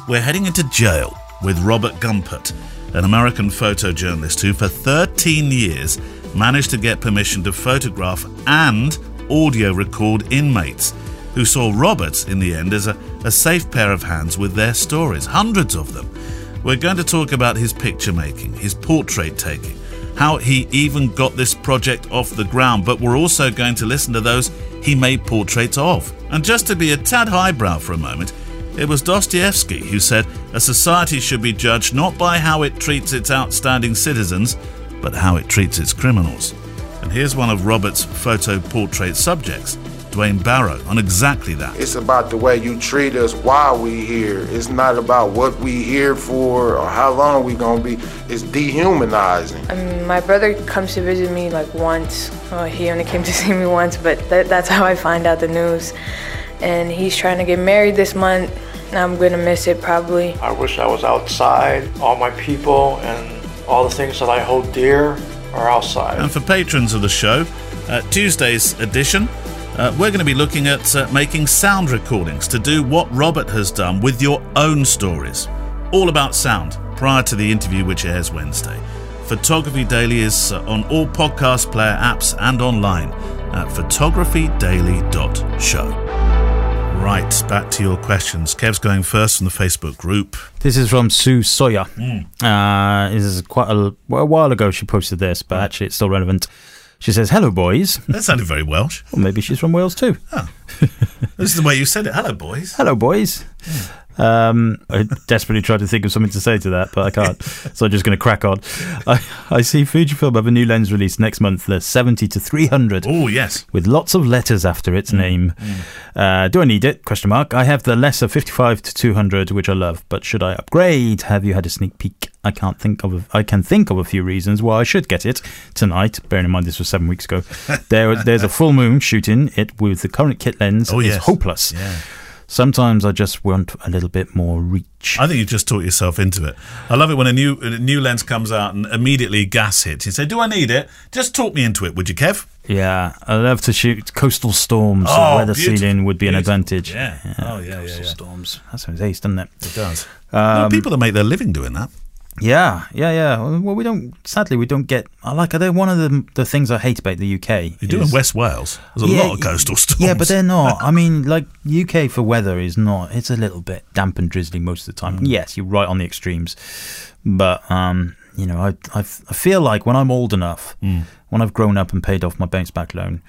we're heading into jail with Robert Gumpert, an American photojournalist who, for 13 years, managed to get permission to photograph and audio record inmates who saw Robert in the end as a, a safe pair of hands with their stories, hundreds of them. We're going to talk about his picture making, his portrait taking, how he even got this project off the ground, but we're also going to listen to those he made portraits of. And just to be a tad highbrow for a moment, it was Dostoevsky who said a society should be judged not by how it treats its outstanding citizens, but how it treats its criminals. And here's one of Robert's photo portrait subjects. Dwayne Barrow on exactly that. It's about the way you treat us while we here. It's not about what we here for or how long we gonna be. It's dehumanizing. I mean, my brother comes to visit me like once. Well, he only came to see me once, but that, that's how I find out the news. And he's trying to get married this month. I'm gonna miss it probably. I wish I was outside. All my people and all the things that I hold dear are outside. And for patrons of the show, uh, Tuesday's edition, uh, we're going to be looking at uh, making sound recordings to do what Robert has done with your own stories. All about sound prior to the interview, which airs Wednesday. Photography Daily is uh, on all podcast player apps and online at photographydaily.show. Right, back to your questions. Kev's going first from the Facebook group. This is from Sue Sawyer. Uh, this is quite a, well, a while ago she posted this, but actually it's still relevant. She says, Hello, boys. That sounded very Welsh. Or maybe she's from Wales too. Oh. This is the way you said it. Hello, boys. Hello, boys. Um, I desperately tried to think of something to say to that, but I can't. so I'm just going to crack on. I, I see Fujifilm have a new lens release next month, the 70 to 300. Oh, yes. with lots of letters after its name. Uh, do I need it? Question mark. I have the lesser 55 to 200, which I love, but should I upgrade? Have you had a sneak peek? I can't think of. A, I can think of a few reasons why I should get it tonight. Bearing in mind this was seven weeks ago. there, there's a full moon shooting it with the current kit lens. Oh, is yes. hopeless. Yeah. Sometimes I just want a little bit more reach. I think you just talked yourself into it. I love it when a new a new lens comes out and immediately gas hits. You say, "Do I need it?" Just talk me into it, would you, Kev? Yeah, I love to shoot coastal storms. Oh, so weather beautiful, sealing would be an advantage. Yeah. Oh, yeah, yeah, coastal yeah. storms. That sounds ace, doesn't it? It does. Um, there are people that make their living doing that. Yeah, yeah, yeah. Well, we don't. Sadly, we don't get. I like. I think one of the the things I hate about the UK. You do in West Wales. There's a Yeah, lot of coastal storms. Yeah, but they're not. I mean, like UK for weather is not. It's a little bit damp and drizzly most of the Mm. time. Yes, you're right on the extremes, but um, you know, I I feel like when I'm old enough, Mm. when I've grown up and paid off my bounce back loan,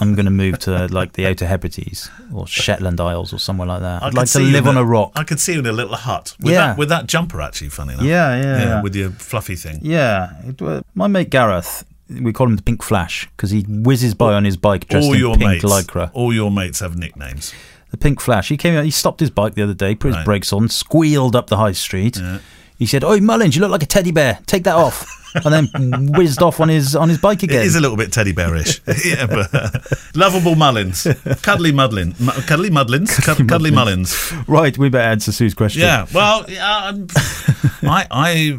I'm going to move to like the Outer Hebrides or Shetland Isles or somewhere like that. I I'd like to live on a rock. I could see you in a little hut with Yeah. that with that jumper. Actually, funny enough. Yeah, yeah, yeah. with your fluffy thing. Yeah, it, my mate Gareth, we call him the Pink Flash because he whizzes by on his bike dressed all in your pink mates, lycra. all your mates have nicknames. The Pink Flash. He came out. He stopped his bike the other day, put his Right. brakes on, squealed up the high street. Yeah. He said, "Oi, Mullins, you look like a teddy bear. Take that off." and then whizzed off on his on his bike again. is a little bit teddy bearish. yeah, but uh, lovable Mullins, cuddly Muddlin, mu- cuddly Muddlins, Cud- cuddly Mullins. right, we better answer Sue's question. Yeah, well, yeah, I'm- I, I,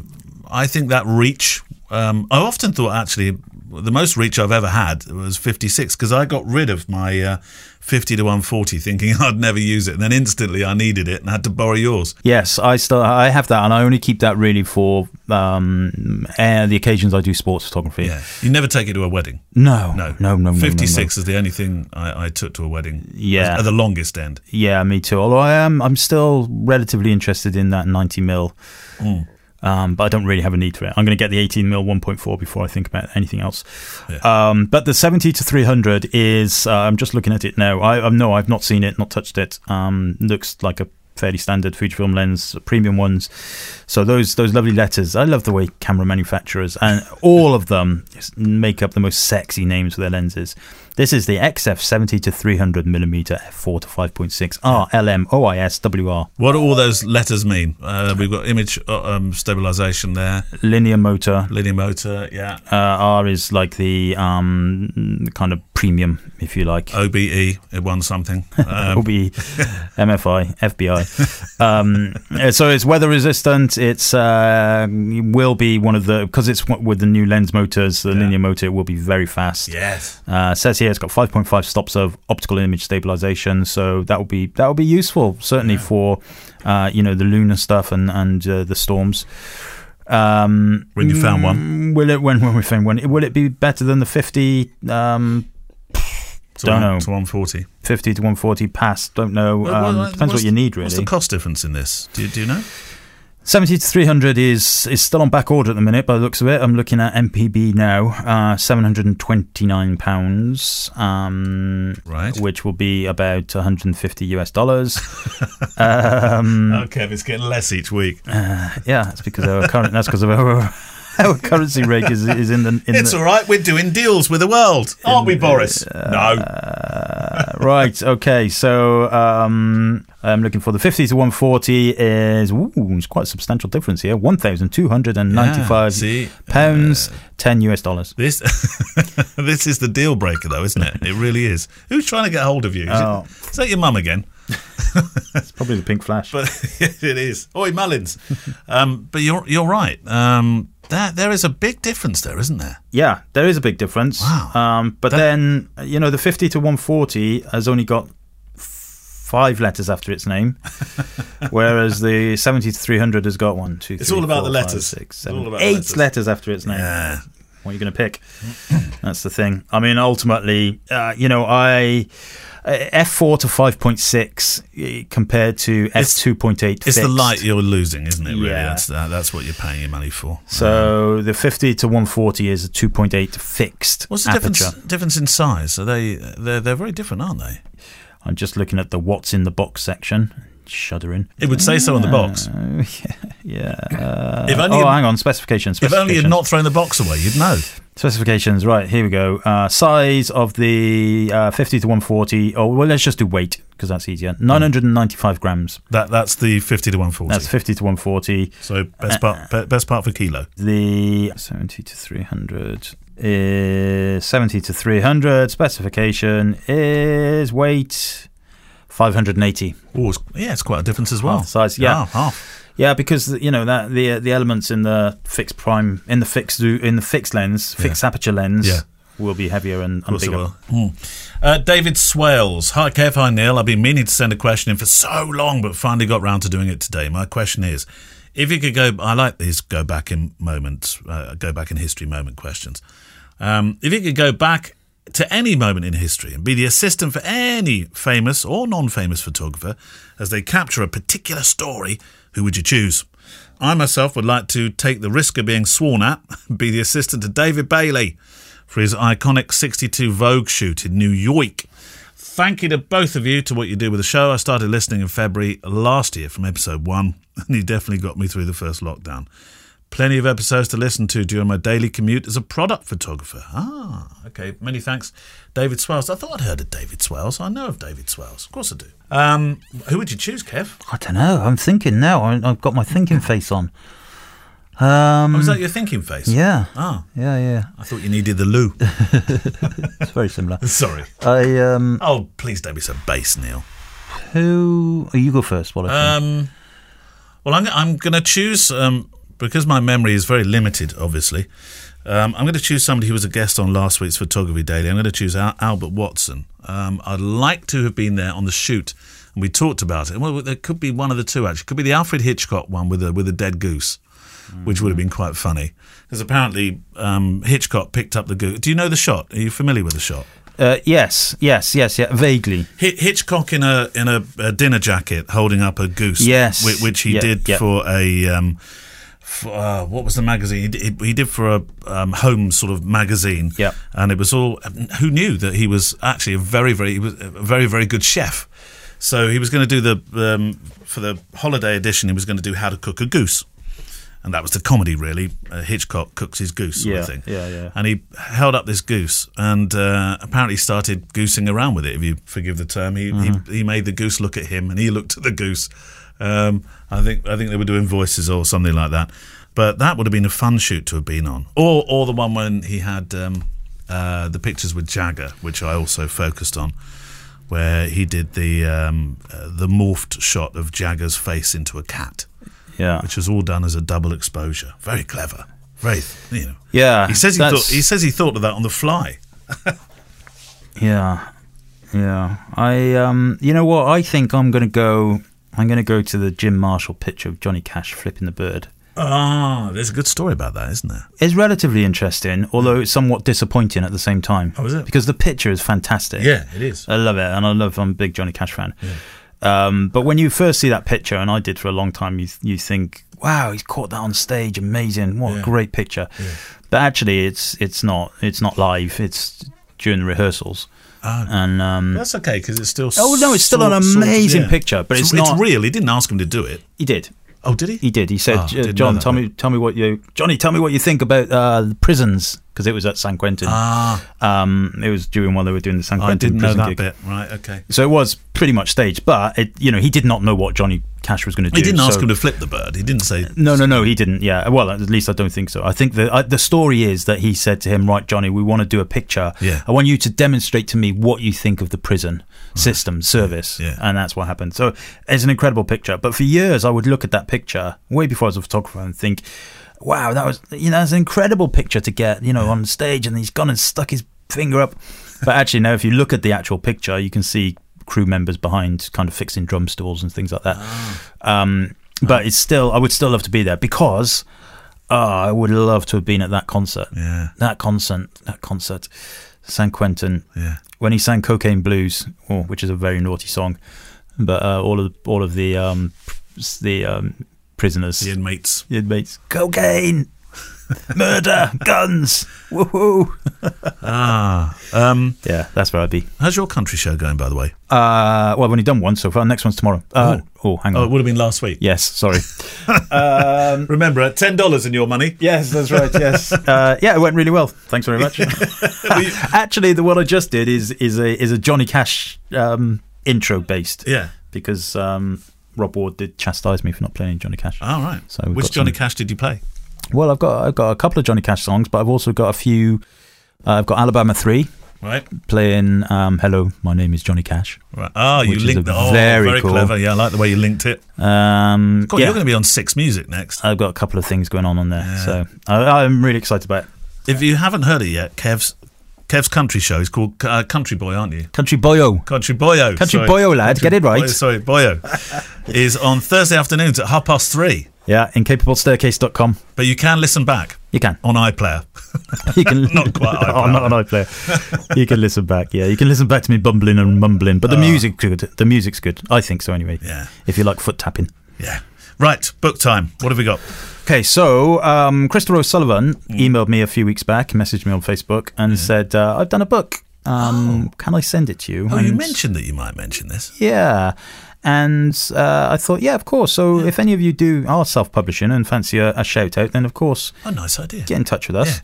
I think that reach. Um, I often thought actually the most reach I've ever had was 56 because I got rid of my uh, 50 to 140, thinking I'd never use it, and then instantly I needed it and had to borrow yours. Yes, I still I have that, and I only keep that really for um, the occasions I do sports photography. Yeah, you never take it to a wedding. No, No, no, no, no, no, 56 is the only thing I, I took to a wedding. Yeah. at the longest end. Yeah, me too. Although I am, I'm still relatively interested in that 90 mil. Mm. Um, but I don't really have a need for it. I'm going to get the 18 mil 1.4 before I think about anything else. Yeah. Um, but the 70 to 300 is. Uh, I'm just looking at it now. I, I no, I've not seen it, not touched it. Um, looks like a fairly standard Fujifilm lens, premium ones. So those those lovely letters. I love the way camera manufacturers and all of them make up the most sexy names for their lenses. This is the XF 70 to 300 millimeter f4 to 5.6 R LM OIS WR What do all those letters mean? Uh, we've got image uh, um, stabilization there, linear motor. linear motor, yeah, Uh, R is like the um, kind of premium, if you like. OBE, it won something. Um, OBE, MFI, FBI. Um, so it's weather resistant. It's uh, will be one of the because it's with the new lens motors, the Yeah. linear motor. It will be very fast. yes. Uh, says here it's got 5.5 stops of optical image stabilization, so that will be that will be useful certainly for uh, you know the lunar stuff and and uh, the storms. Um, When you found one. mm, will it when when we found one? Will it be better than the 50? Um, To Don't one- know. To 140. 50 to 140 pass. Don't know. Um, well, depends what you need What's the really. cost difference in this? Do you, do you know? 70 to 300 is is still on back order at the minute by the looks of it. I'm looking at MPB now, uh, 729 pounds, um, Right. which will be about 150 US dollars. um, Okay, it's getting less each week. yeah, that's because of our current. That's because of our our currency rate is is in the in It's the, all right. We're doing deals with the world, aren't we, Boris? no. Uh, right. Okay. So um, I'm looking for the 50 to 140 is ooh, it's quite a substantial difference here. 1,295 Yeah, pounds, 10 US dollars. This this is the deal breaker, though, isn't it? It really is. Who's trying to get hold of you? Is, Oh. it, is that your mum again? It's probably the pink flash. But it is. Oi, Mullins. Um, but you're you're right. Um, there there is a big difference there, isn't there? yeah, there is a big difference. Wow. Um, but That- then you know the 50 to 140 has only got five letters after its name, whereas the 70 to 300 has got one, two, It's three, all about four, the letters. six, all about eight letters. letters after its name. Yeah. What are you going to pick? That's the thing. I mean, ultimately, uh, you know, I uh, f four to five point six uh, compared to F2.8. It's the light you're losing, isn't it? Really, Yeah. that's that, that's what you're paying your money for. So the fifty to one forty is a two point eight fixed What's the aperture. difference difference in size? Are they they're they're very different, aren't they? I'm just looking at the what's in the box section. Shuddering. It would say so on the box. Uh, yeah. Uh, If only oh, hang on. Specifications. If only you'd not thrown the box away, you'd know. Specifications, right, here we go. Uh, size of the uh, 50 to 140. Oh, well, let's just do weight because that's easier. 995 grams. That that's the fifty to one forty. That's 50 to 140. So best part be- best part for kilo. The 70 to 300 is 70 to 300. Specification is weight 580. Oh, yeah, it's quite a difference as well. Half size, yeah. half, half. Yeah, because you know that the the elements in the fixed prime in the fixed in the fixed lens, fixed aperture lens, Yeah. will be heavier and, and bigger. Hmm. Uh, David Swales. Hi, Kev. Hi, Neale. I've been meaning to send a question in for so long, but finally got round to doing it today. My question is if you could go, I like these go back in moments, uh, go back in history moment questions. Um, if you could go back to any moment in history and be the assistant for any famous or non famous photographer as they capture a particular story, who would you choose? I myself would like to take the risk of being sworn at, be the assistant to David Bailey for his iconic 62 Vogue shoot in New York. Thank you to both of you to what you do with the show. I started listening in February last year from episode one, and you definitely got me through the first lockdown. Plenty of episodes to listen to during my daily commute as a product photographer. Ah, okay. Many thanks, David Swells. I thought I'd heard of David Swells. I know of David Swells. Of course I do. Um, who would you choose, Kev? I don't know. I'm thinking now. I've got my thinking face on. Um, Oh, is that your thinking face? yeah, Ah, yeah, yeah. I thought you needed the loo. It's very similar. Sorry. I um, Oh, please don't be so base, Neale. who? Oh, you go first. What. Um, well, I'm, I'm going to choose um, because my memory is very limited. Obviously, um, I'm going to choose somebody who was a guest on last week's Photography Daily. I'm going to choose Al- Albert Watson. Um, I'd like to have been there on the shoot, and we talked about it. Well, there could be one of the two actually. It Could be the Alfred Hitchcock one with a with a dead goose, which would have been quite funny. Because apparently um, Hitchcock picked up the goose. Do you know the shot? Are you familiar with the shot? Uh, yes, yes, yes, yeah. Vaguely. Hi- Hitchcock in a in a, a dinner jacket holding up a goose. Yes. whi- which he Yeah, did yeah. for a. Um, uh, what was the magazine? He did, he did for a um, home sort of magazine. Yeah. and it was all. Who knew that he was actually a very very he was a very very good chef. So he was going to do the um, for the holiday edition. He was going to do how to cook a goose. and that was the comedy really. Uh, Hitchcock cooks his goose sort Yeah, of thing. yeah, yeah. And he held up this goose and uh, apparently started goosing around with it. If you forgive the term, he, Mm-hmm. he he made the goose look at him, and he looked at the goose. Um, I think I think they were doing voices or something like that. But that would have been a fun shoot to have been on, or or the one when he had um, uh, the pictures with Jagger, which I also focused on, where he did the um, uh, the morphed shot of Jagger's face into a cat, Yeah. which was all done as a double exposure. Very clever. Very, you know. Yeah. He says he thought he says he thought of that on the fly. Yeah, yeah. I um, you know what? I think I'm gonna go. I'm gonna go to the Jim Marshall picture of Johnny Cash flipping the bird. Ah, there's a good story about that, isn't there? It's relatively interesting, although it's somewhat disappointing at the same time. Oh, is it? Because the picture is fantastic. Yeah, it is. I love it, and I love. I'm a big Johnny Cash fan. Yeah. Um, but when you first see that picture, and I did for a long time, you you think, "Wow, he's caught that on stage, amazing! What Yeah. a great picture!" But actually, it's it's not it's not live. It's during the rehearsals, Ah. and um, That's okay because it's still. Oh, no, it's still an sort- sort of- amazing picture, but it's not- It's real. He didn't ask him to do it. he did. Oh, did he? He did. He said, Ah, "Uh, "John, tell bit. me, tell me what you, Johnny, tell me what you think about uh, prisons because it was at San Quentin. Ah, Um, it was during while they were doing the San Quentin. I didn't know that gig. bit. Right. Okay. So it was pretty much staged, but it, you know, he did not know what Johnny Cash was going to do. He didn't ask him to flip the bird. He didn't say. No, no, no, he didn't. Yeah, well, at least I don't think so. I think the uh, the story is that he said to him, "Right, Johnny, we want to do a picture. Yeah. I want you to demonstrate to me what you think of the prison system service." Yeah. and that's what happened. So it's an incredible picture. But for years, I would look at that picture way before I was a photographer and think, "Wow, that was you know, it's an incredible picture to get you know on stage." And he's gone and stuck his finger up. But actually, now if you look at the actual picture, you can see crew members behind, kind of fixing drum stalls and things like that. Um, but it's still, I would still love to be there because uh, I would love to have been at that concert. Yeah. That concert, that concert, San Quentin, Yeah. When he sang "Cocaine Blues," oh, which is a very naughty song, but uh, all of all of the um, the um, prisoners, The inmates. the inmates, cocaine, murder, guns, woohoo! Ah. Um. Yeah, that's where I'd be. How's your country show going, by the way? Uh, well, I've only done one so far. Next one's tomorrow. Uh, oh, hang Oh, on. it would have been last week. yes, sorry. um, Remember, ten dollars in your money. Yes, that's right. Yes, uh, yeah, it went really well. Thanks very much. Actually, the one I just did is is a is a Johnny Cash um, intro based. Yeah. because um, Rob Ward did chastise me for not playing Johnny Cash. All right. So Which Johnny some- Cash did you play? Well, I've got I've got a couple of Johnny Cash songs, but I've also got a few. Uh, I've got Alabama Three Right. playing um, "Hello, my name is Johnny Cash." Right. Oh, you linked. a Oh, very very, cool- clever. Yeah, I like the way you linked it. Um, God, yeah, you're going to be on Six Music next. I've got a couple of things going on on there, so I, I'm really excited about it. If you haven't heard it yet, Kev's Kev's country show is called uh, Country Boy, aren't you? Country Boyo. Country Boyo. Country sorry. Boyo, lad, Country get it right. Boyo, sorry, Boyo. is on Thursday afternoons at half past three. Yeah, incapablestaircase.com. But you can listen back You can. on iPlayer. You can Not quite oh, not on iPlayer. You can listen back. Yeah, you can listen back to me bumbling and mumbling. But the music's good. The music's good. I think so anyway. Yeah. If you like foot tapping. Yeah. Right, book time. What have we got? Okay, so um, Christopher O'Sullivan emailed me a few weeks back, messaged me on Facebook, and said, uh, "I've done a book. Um, Can I send it to you?" Oh, you mentioned that you might mention this. Yeah. And uh, I thought, yeah, of course. So if any of you do are self-publishing and fancy a, a shout out, then of course Oh, nice idea. get in touch with us.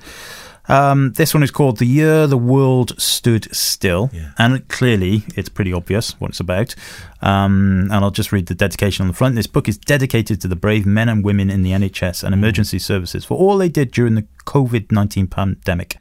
Um, this one is called "The Year the World Stood Still," Yeah. and clearly it's pretty obvious what it's about. Um, and I'll just read the dedication on the front. This book is dedicated to the brave men and women in the NHS and emergency services for all they did during the COVID nineteen pandemic.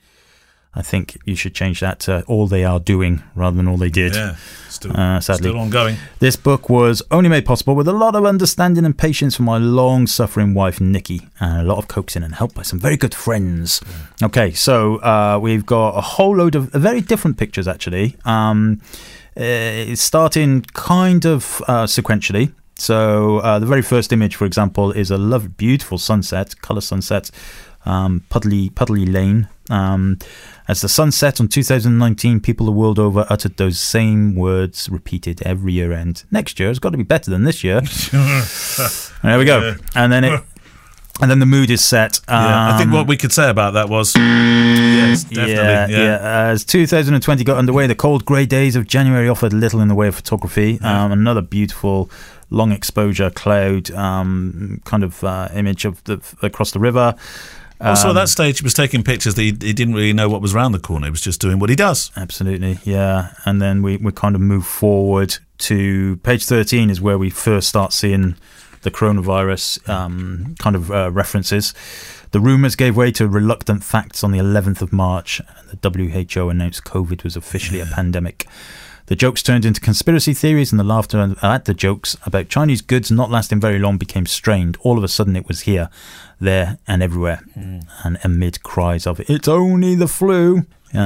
I think you should change that to "all they are doing" rather than "all they did." Yeah, still, Uh, sadly. still ongoing. This book was only made possible with a lot of understanding and patience from my long suffering wife, Nikki, and a lot of coaxing and help by some very good friends. Okay, so uh, we've got a whole load of very different pictures, actually. Um, uh, it's starting kind of uh, sequentially. So uh, the very first image, for example, is a lovely, beautiful sunset, colour sunset, um, Puddley, Puddley Lane. Um, as the sun set on 2019, people the world over uttered those same words repeated every year end. Next year has got to be better than this year. there we go. And then it, and then the mood is set. Yeah, I think Um, what we could say about that was yes, definitely. yeah, Yeah, yeah. As 2020 got underway, the cold grey days of January offered little in the way of photography. Um, another beautiful long exposure cloud um, kind of uh, image of the across the river. Also, at Um, that stage, he was taking pictures that he, he didn't really know what was around the corner. He was just doing what he does. Absolutely, yeah. And then we, we kind of move forward to page 13 is where we first start seeing the coronavirus um, kind of uh, references. The rumours gave way to reluctant facts on the 11th of March. The WHO announced COVID was officially a pandemic. The jokes turned into conspiracy theories, and the laughter at the jokes about Chinese goods not lasting very long became strained. All of a sudden, it was here, there, and everywhere. And amid cries of "It's only the flu," uh,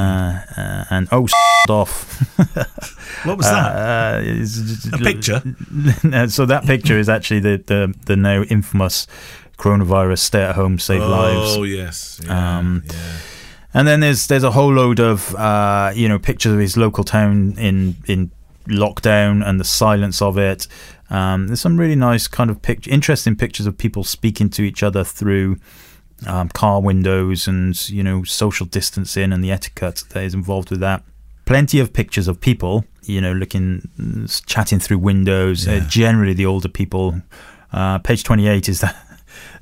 uh, and "Oh, s- off." What was that? Uh, is- A picture? So that picture is actually the the, the now infamous coronavirus stay at home save lives. Oh, yes. Yeah, Um, yeah. And then there's there's a whole load of uh, you know pictures of his local town in in lockdown and the silence of it. Um, there's some really nice kind of pic- interesting pictures of people speaking to each other through um, car windows and you know social distancing and the etiquette that is involved with that. Plenty of pictures of people you know looking chatting through windows. Uh, generally, the older people. Uh, page 28 is that.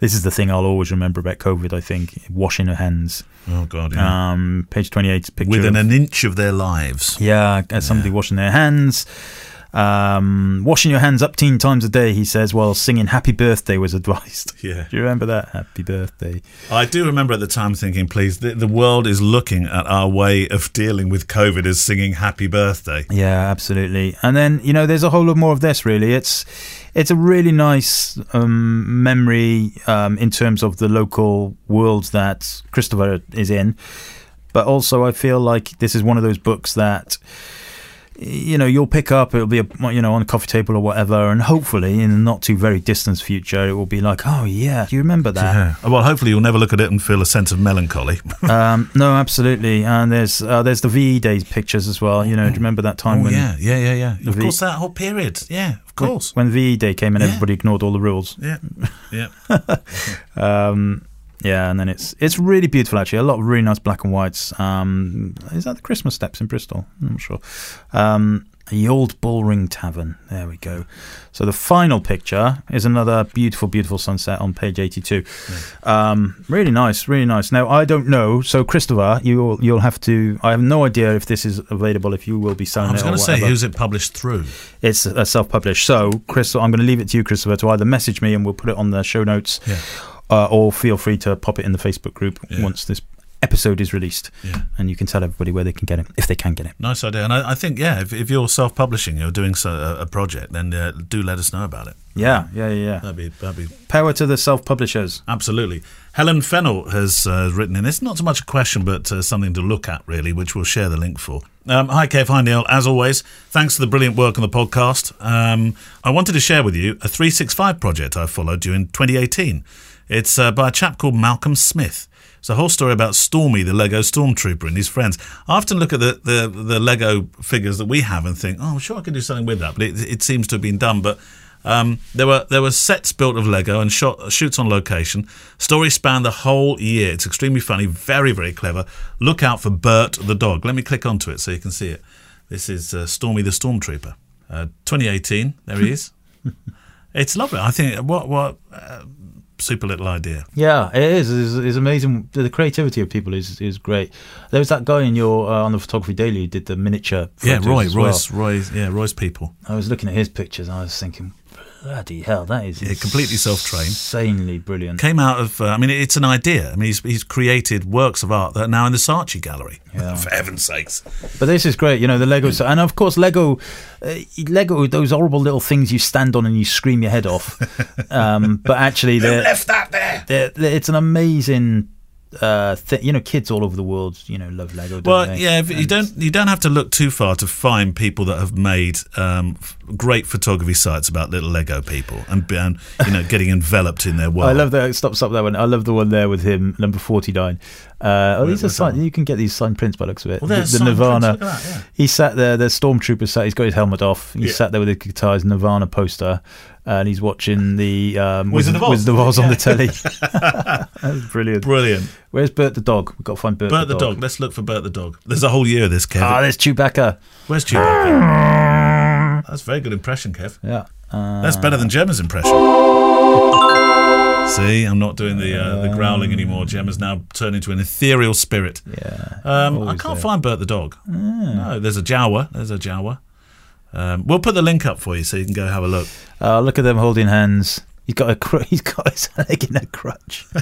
This is the thing I'll always remember about COVID. I think washing your hands. Oh, God, yeah. Um, page 28 picture Within of- an inch of their lives. yeah, as somebody washing their hands. Um, washing your hands up teen times a day, he says, while singing "Happy Birthday" was advised. Yeah. Do you remember that? Happy birthday. I do remember at the time thinking, please, the, the world is looking at our way of dealing with COVID as singing happy birthday. Yeah, absolutely. And then you know, there's a whole lot more of this. Really, it's it's a really nice um, memory um, in terms of the local world that Christopher is in. But also, I feel like this is one of those books that you know you'll pick up. It'll be a, you know on a coffee table or whatever, and hopefully in the not too very distant future, it will be like, oh yeah, do you remember that? Yeah. Well, hopefully you'll never look at it and feel a sense of melancholy. um, no, absolutely. And there's uh, there's the VE Days pictures as well. You know, do you remember that time oh, when yeah, yeah, yeah, yeah. Of The- course, that whole period. Yeah, of when- course. when VE Day came and Yeah. everybody ignored all the rules. Yeah, yeah. Um, yeah, and then it's it's really beautiful actually. A lot of really nice black and whites. Um, is that the Christmas steps in Bristol? I'm not sure. Um, the old Bullring Tavern. There we go. So the final picture is another beautiful, beautiful sunset on page 82. Um, really nice, really nice. Now I don't know. So Christopher, you'll you'll have to. I have no idea if this is available. If you will be selling I was going to say, who's it published through? It's uh, self-published. So, Chris, I'm going to leave it to you, Christopher, to either message me and we'll put it on the show notes, Yeah. Uh, or feel free to pop it in the Facebook group Yeah. once this episode is released, Yeah. and you can tell everybody where they can get it if they can get it. Nice idea. And I, I think, yeah, if, if you're self publishing, you're doing so, a, a project, then uh, do let us know about it. Yeah, yeah, yeah. yeah. That'd be, that'd be Power to the self-publishers. Absolutely. Helen Fennell has uh, written in this, not so much a question, but uh, something to look at, really, which we'll share the link for. Um, hi, Kev. Hi, Neale. As always, thanks for the brilliant work on the podcast. Um, I wanted to share with you a 365 project I followed during 2018. It's uh, by a chap called Malcolm Smith. It's a whole story about Stormy, the Lego stormtrooper, and his friends. I often look at the, the, the Lego figures that we have and think, oh, sure, I could do something with that, but it, it seems to have been done. But um, there were there were sets built of Lego and shot shoots on location. Story spanned the whole year. It's extremely funny, very very clever. Look out for Bert the dog. Let me click onto it so you can see it. This is uh, Stormy the Stormtrooper, uh, 2018. There he is. it's lovely. I think what what uh, super little idea. Yeah, it is. It's, it's amazing. The creativity of people is is great. There was that guy in your uh, on the Photography Daily who did the miniature. Yeah, Roy, well. Roy's, Roy's, yeah, Roy's people. I was looking at his pictures and I was thinking, bloody hell, that is Yeah, completely self-trained. insanely brilliant. Came out of, uh, I mean, it's an idea. I mean, he's, he's created works of art that are now in the Saatchi Gallery. Yeah. For heaven's sakes. But this is great, you know, the Lego, and of course, Lego, uh, Lego, those horrible little things you stand on and you scream your head off. Um, but actually, they're, Left that there. they're, they're- it's an amazing uh, thing. You know, kids all over the world, you know, love Lego. Don't Well, they? yeah, but you don't you don't have to look too far to find people that have made um, great photography sites about little Lego people and, and you know getting enveloped in their world. I love that. Stop, stop that one. I love the one there with him, number forty-nine. Uh, oh, these are signed. You can get these signed prints by looks of it. Well, the, the Nirvana. prints, look at that, yeah. He sat there. The stormtrooper sat. He's got his helmet off. He Yeah. sat there with his guitar, his Nirvana poster, and he's watching the um, Wizard of Oz. Wizard of Oz on the telly. That's brilliant. Brilliant. Where's Bert the dog? We've got to find Bert, Bert the dog. Let's look for Bert the dog. There's a whole year of this, Kev. Ah, there's Chewbacca. Where's Chewbacca? That's a very good impression, Kev. Yeah. Uh, That's better than Gemma's impression. See, I'm not doing the uh, the growling anymore. Gem Gemma's now turned into an ethereal spirit. yeah. Um, I Always can't there. find Bert the dog. No, there's a Jawa. There's a Jawa. Um, we'll put the link up for you so you can go have a look. Uh, look at them holding hands. He's got a cr- he's got his leg in a crutch.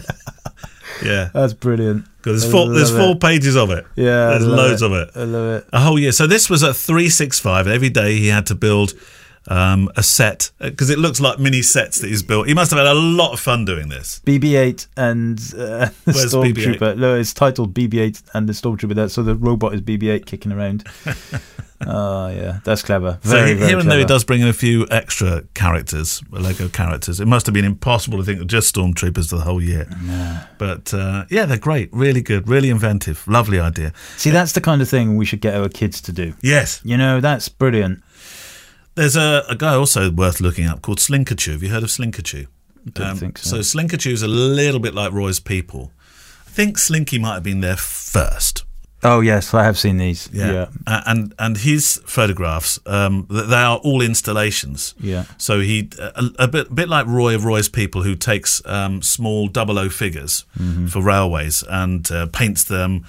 Yeah, That's brilliant. because there's four there's love four it. pages of it. Yeah, I there's love loads of it. I love it. A whole year. So this was at 365. Every day he had to build um, a set because it looks like mini sets that he's built. He must have had a lot of fun doing this. BB-8 and uh, the Where's Stormtrooper. No, it's titled BB-8 and the Stormtrooper. That so the robot is BB-8 kicking around. Oh yeah, that's clever. So Very, he- very here and there he does bring in a few extra characters, Lego characters. It must have been impossible to think of just stormtroopers for the whole year. Yeah. But uh, yeah, they're great, really good, really inventive, lovely idea. See, that's the kind of thing we should get our kids to do. Yes, You know, that's brilliant. There's a, a guy also worth looking up called Slinkachu. Have you heard of Slinkachu? Don't think so. So Slinkachu is a little bit like Roy's People. I think Slinky might have been there first. Oh yes, I have seen these. Yeah, Yeah, A- and and his photographs, um, they are all installations. Yeah. So he a, a bit bit like Roy of Roy's people, who takes um, small double O figures Mm-hmm. for railways and uh, paints them,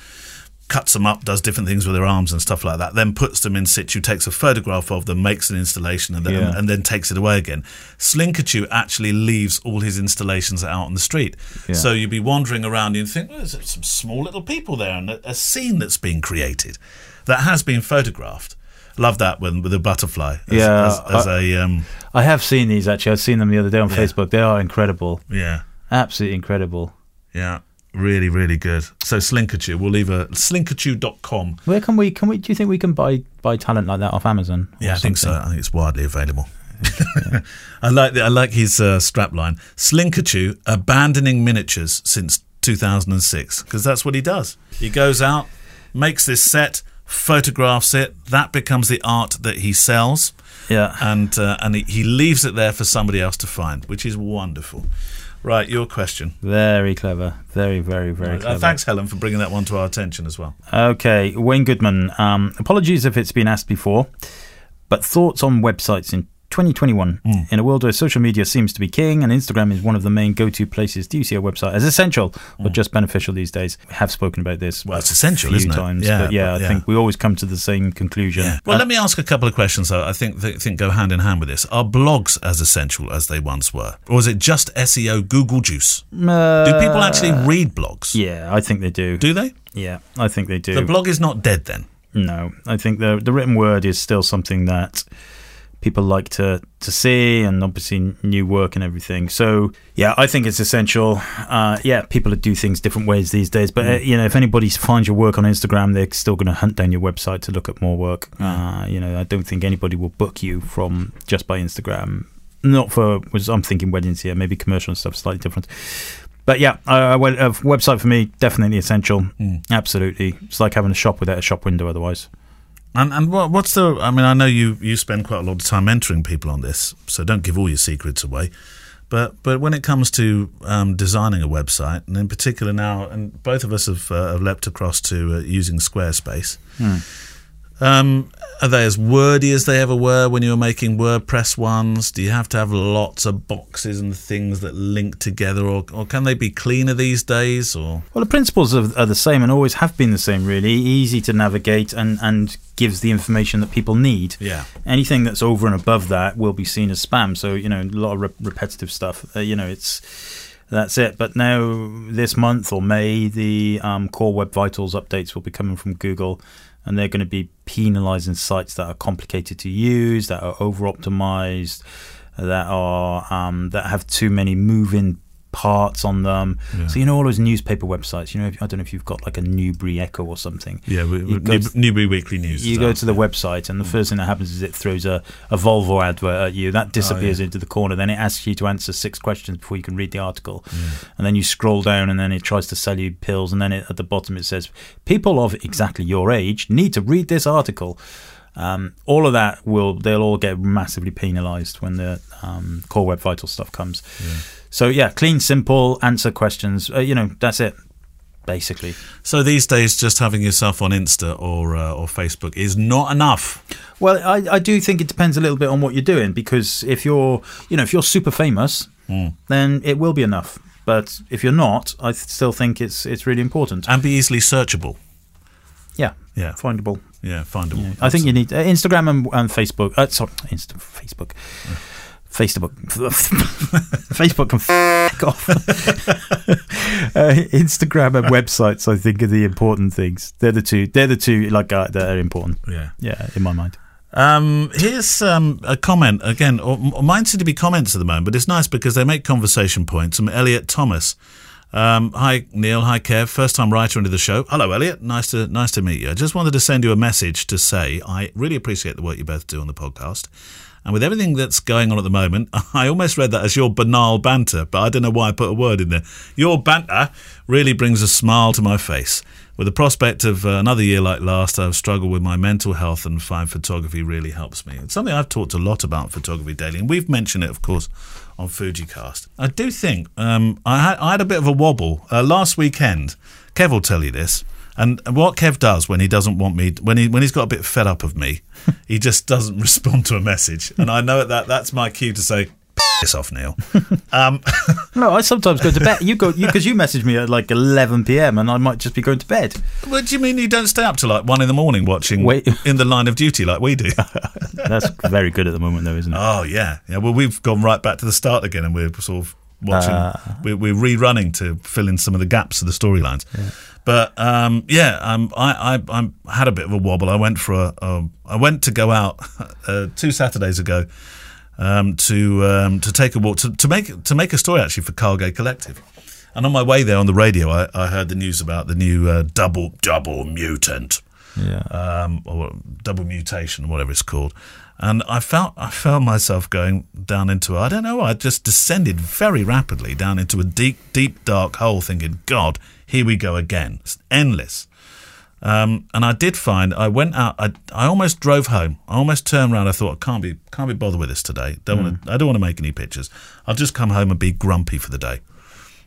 cuts them up, does different things with their arms and stuff like that. Then puts them in situ, takes a photograph of them, makes an installation, and then Yeah. and then takes it away again. Slinkachu actually leaves all his installations out on the street. Yeah. So you'd be wandering around and you'd think, well, there's some small little people there and a, a scene that's been created that has been photographed. Love that one with the butterfly. As, Yeah, as, as a um, I have seen these actually. I've seen them the other day on Facebook. They are incredible, yeah, absolutely incredible. yeah, really, really good. So Slinkachu, we'll leave a slinkachu.com. Where can we? Can we? Do you think we can buy buy talent like that off Amazon? Yeah, I think so. I think it's widely available. I like the, I like his uh, strapline. Slinkachu abandoning miniatures since 2006 because that's what he does. He goes out, makes this set, photographs it. That becomes the art that he sells, Yeah. and uh, and he, he leaves it there for somebody else to find, which is wonderful. Right, your question. Very clever. Very, very, very Uh, clever. thanks, Helen, for bringing that one to our attention as well. Okay, Wayne Goodman. Um, apologies if it's been asked before, but thoughts on websites in 2021 Hmm. in a world where social media seems to be king and Instagram is one of the main go-to places. Do you see a website as essential or just beneficial these days? We have spoken about this. Hmm. Well, it's essential, isn't it? times, Yeah, but yeah, but I yeah. think we always come to the same conclusion. Well, let me ask a couple of questions though. I think th- think go hand in hand with this. Are blogs as essential as they once were, or is it just SEO Google juice? do people actually read blogs? Uh, Yeah, I think they do. Do they? Yeah, I think they do. The blog is not dead then. No, I think the the written word is still something that people like to to see, and obviously new work and everything. So yeah, I think it's essential. Uh, yeah, people do things different ways these days, but uh, you know, if anybody finds your work on Instagram, they're still going to hunt down your website to look at more work. Uh, you know, I don't think anybody will book you from just by Instagram. Not for was I'm thinking weddings here, maybe commercial and stuff slightly different. But yeah, a, a website for me definitely essential. Absolutely, it's like having a shop without a shop window otherwise. And and what, what's the? I mean, I know you you spend quite a lot of time mentoring people on this, so don't give all your secrets away. But but when it comes to um, designing a website, and in particular now, and both of us have, uh, have leapt across to uh, using Squarespace. Um, are they as wordy as they ever were when you were making WordPress ones? Do you have to have lots of boxes and things that link together, or, or can they be cleaner these days? Or Well, the principles are, are the same and always have been the same, really. Easy to navigate and, and gives the information that people need. Yeah. Anything that's over and above that will be seen as spam. So, you know, a lot of re- repetitive stuff. Uh, you know, it's. That's it. But now, this month or May, the um, Core Web Vitals updates will be coming from Google, and they're going to be penalising sites that are complicated to use, that are over optimized, that are um, that have too many moving parts on them. So you know all those newspaper websites. You know, if, I don't know if you've got like a Newbury Echo or something. yeah, we, we, to- Newbury Weekly News. You go to the website, and the mm. first thing that happens is it throws a, a Volvo advert at you. That oh, disappears into the corner. Then it asks you to answer six questions before you can read the article. And then you scroll down, and then it tries to sell you pills. And then it, at the bottom it says, "People of exactly your age need to read this article." Um, all of that will they'll all get massively penalised when the um, core web vital stuff comes. So yeah, clean, simple, answer questions. Uh, you know, that's it. basically. So these days, just having yourself on Insta or uh, or Facebook is not enough. Well, I, I do think it depends a little bit on what you're doing because if you're, you know, if you're super famous, then it will be enough. But if you're not, I still think it's it's really important. and be easily searchable. Yeah, Yeah, findable. Yeah, find them. findable. I think you need uh, Instagram and, and Facebook. Uh, sorry, Insta, Facebook. Facebook, Facebook can f- off. uh, Instagram and websites, I think, are the important things. They're the two. They're the two like uh, that are important. Yeah. Yeah, in my mind. Um, here's um, a comment again. Or, or mine seem to be comments at the moment, but it's nice because they make conversation points. From Elliot Thomas. Um, hi Neale, hi Kev, first time writer into the show. Hello Elliot, nice to nice to meet you. I just wanted to send you a message to say I really appreciate the work you both do on the podcast. And with everything that's going on at the moment, I almost read that as your banal banter, but I don't know why I put a word in there. Your banter really brings a smile to my face. With the prospect of uh, another year like last, I've struggled with my mental health and find photography really helps me. It's something I've talked a lot about photography daily, and we've mentioned it, of course, on FujiCast. I do think um, I, had, I had a bit of a wobble uh, last weekend. Kev will tell you this. And what Kev does when he doesn't want me, when he when he's got a bit fed up of me, he just doesn't respond to a message, and I know that that's my cue to say, "Piss off, Neale." um, No, I sometimes go to bed. You go because you, message me at like 11 p.m. and I might just be going to bed. what do you mean you don't stay up till like one in the morning watching Wait. in the line of duty like we do? That's very good at the moment, though, isn't it? Oh yeah, yeah. Well, we've gone right back to the start again, and we're sort of watching. we're, we're rerunning to fill in some of the gaps of the storylines. But um, yeah, um, I, I I had a bit of a wobble. I went for a, a I went to go out uh, two Saturdays ago um, to um, to take a walk to, to make to make a story actually for Kage Collective. And on my way there on the radio, I, I heard the news about the new uh, double double mutant Yeah. um, or double mutation, whatever it's called. And I felt I found myself going down into I don't know I just descended very rapidly down into a deep deep dark hole, thinking, God, here we go again. It's endless. Um, and I did find I went out. I, I almost drove home. I almost turned around. I thought I can't be can't be bothered with this today. Don't want to. I don't want to make any pictures. I'll just come home and be grumpy for the day.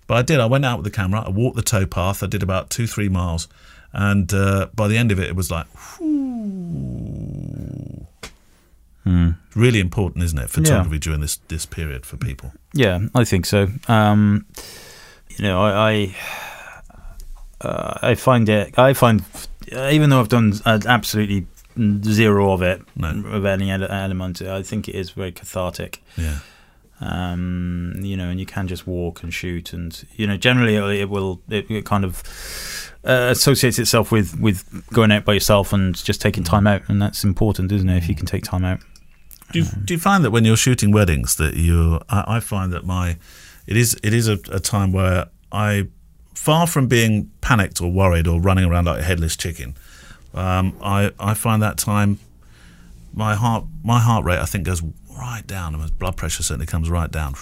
But I did. I went out with the camera. I walked the towpath. I did about two three miles, and uh, by the end of it, it was like, whew. really important, isn't it? Photography during this this period for people. Yeah, I think so. Um, you know, I I, uh, I find it. I find uh, even though I've done uh, absolutely zero of it No. of any element, I think it is very cathartic. Yeah. Um, you know, and you can just walk and shoot, and you know, generally it, it will it, it kind of uh, associates itself with with going out by yourself and just taking time out, and that's important, isn't it? If you can take time out. Do you, do you find that when you're shooting weddings that you? I, I find that my it is it is a, a time where I, far from being panicked or worried or running around like a headless chicken, um, I I find that time my heart my heart rate I think goes right down and my blood pressure certainly comes right down.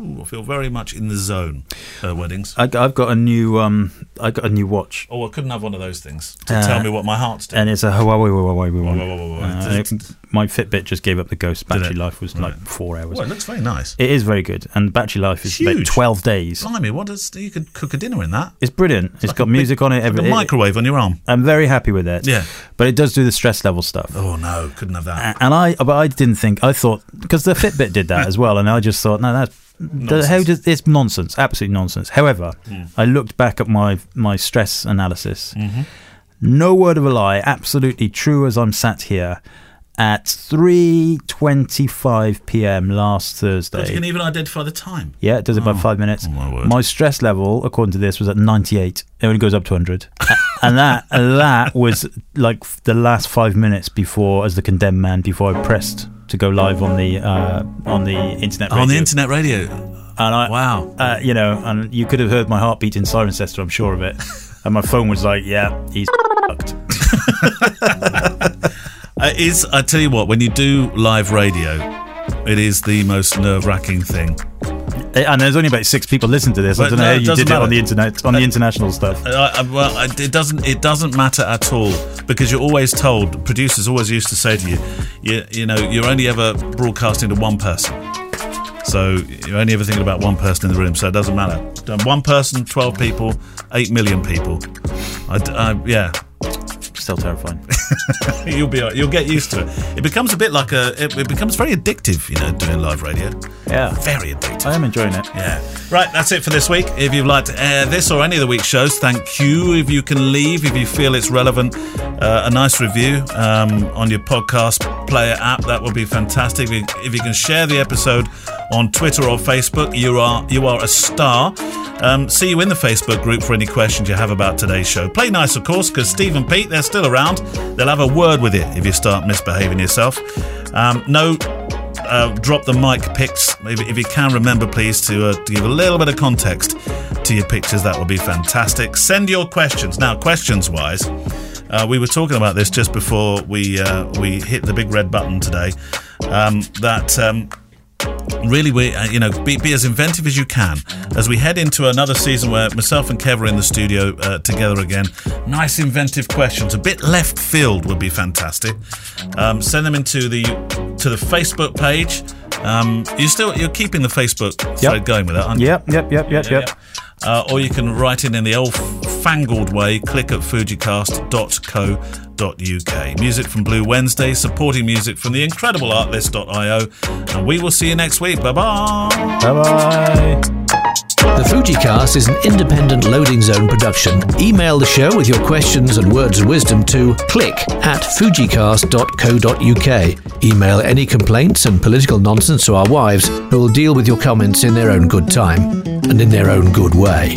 Ooh, I feel very much in the zone at weddings. I, I've got a new um, I got a new watch, Oh, I couldn't have one of those things to Uh, tell me what my heart's doing. and it's a Huawei Huawei Whoa, one. whoa, whoa, whoa, whoa. Uh, It's- it- my Fitbit just gave up the ghost. Battery life was like four hours. well, it looks very nice. It is very good, and battery life is about Huge. twelve days. Blimey, what does you could cook a dinner in that? It's brilliant. it's like got a big- music on it. Like Every, a it- microwave on your arm. I'm very happy with it. Yeah. but it does do the stress level stuff. Oh no, couldn't have that. A- And I, but I didn't think. I thought because the Fitbit did that as well, and I just thought, no, that's the, how does it's nonsense, absolute nonsense. However, Hmm. I looked back at my my stress analysis. Mm-hmm. No word of a lie, absolutely true as I'm sat here at 3:25 p.m. last Thursday. God, you can even identify the time. Yeah, it does it by 5 minutes. oh my word. stress level, according to this, was at 98. It only goes up to 100. and that and that was like the last five minutes before, as the condemned man, before I pressed to go live on the uh, on the internet. Oh, on the internet radio. And I, Wow. uh, you know, and you could have heard my heartbeat in Cirencester, I'm sure of it. And my phone was like, "Yeah, he's fucked." Uh, is I tell you what, when you do live radio, it is the most nerve-wracking thing. And there's only about six people listening to this. I don't know how you did it on the internet, on the international stuff. Uh, I, well, I, it doesn't. It doesn't matter at all because you're always told. Producers always used to say to you, you, you know, you're only ever broadcasting to one person. So you're only ever thinking about one person in the room, so it doesn't matter. One person, 12 people, 8 million people. I, I, yeah, Still terrifying. you'll be you'll get used to it. It becomes a bit like a it, it becomes very addictive, you know, doing live radio. Yeah. Very addictive. I am enjoying it. Yeah. Right, that's it for this week. If you'd like to air this or any of the week's shows, thank you. If you can leave, if you feel it's relevant, uh, a nice review um, on your podcast player app, that would be fantastic. If you, if you can share the episode on Twitter or Facebook, you are you are a star. Um, see you in the Facebook group for any questions you have about today's show. Play nice, of course, because Steve and Pete, they're still around. They'll have a word with you if you start misbehaving yourself. Um, no uh, drop the mic pics. If, if you can, remember, please, to, uh, to give a little bit of context to your pictures. That would be fantastic. Send your questions. Now, questions wise, uh, we were talking about this just before we uh, we hit the big red button today. Um, that um, really we uh, you know be, be as inventive as you can as we head into another season where myself and kev are in the studio uh, together again nice inventive questions a bit left field would be fantastic um, send them into the to the facebook page um, you still you're keeping the facebook thread going with that aren't you? Yep, yep, yep, yep, yep. Uh, or you can write it in the old fangled way. Click at fujicast.co.uk. Music from Blue Wednesday, supporting music from the incredible artlist.io. And we will see you next week. Bye bye. Bye bye. The Fujicast is an independent loading zone production. Email the show with your questions and words of wisdom to click at fujicast.co.uk. Email any complaints and political nonsense to our wives, who will deal with your comments in their own good time and in their own good way.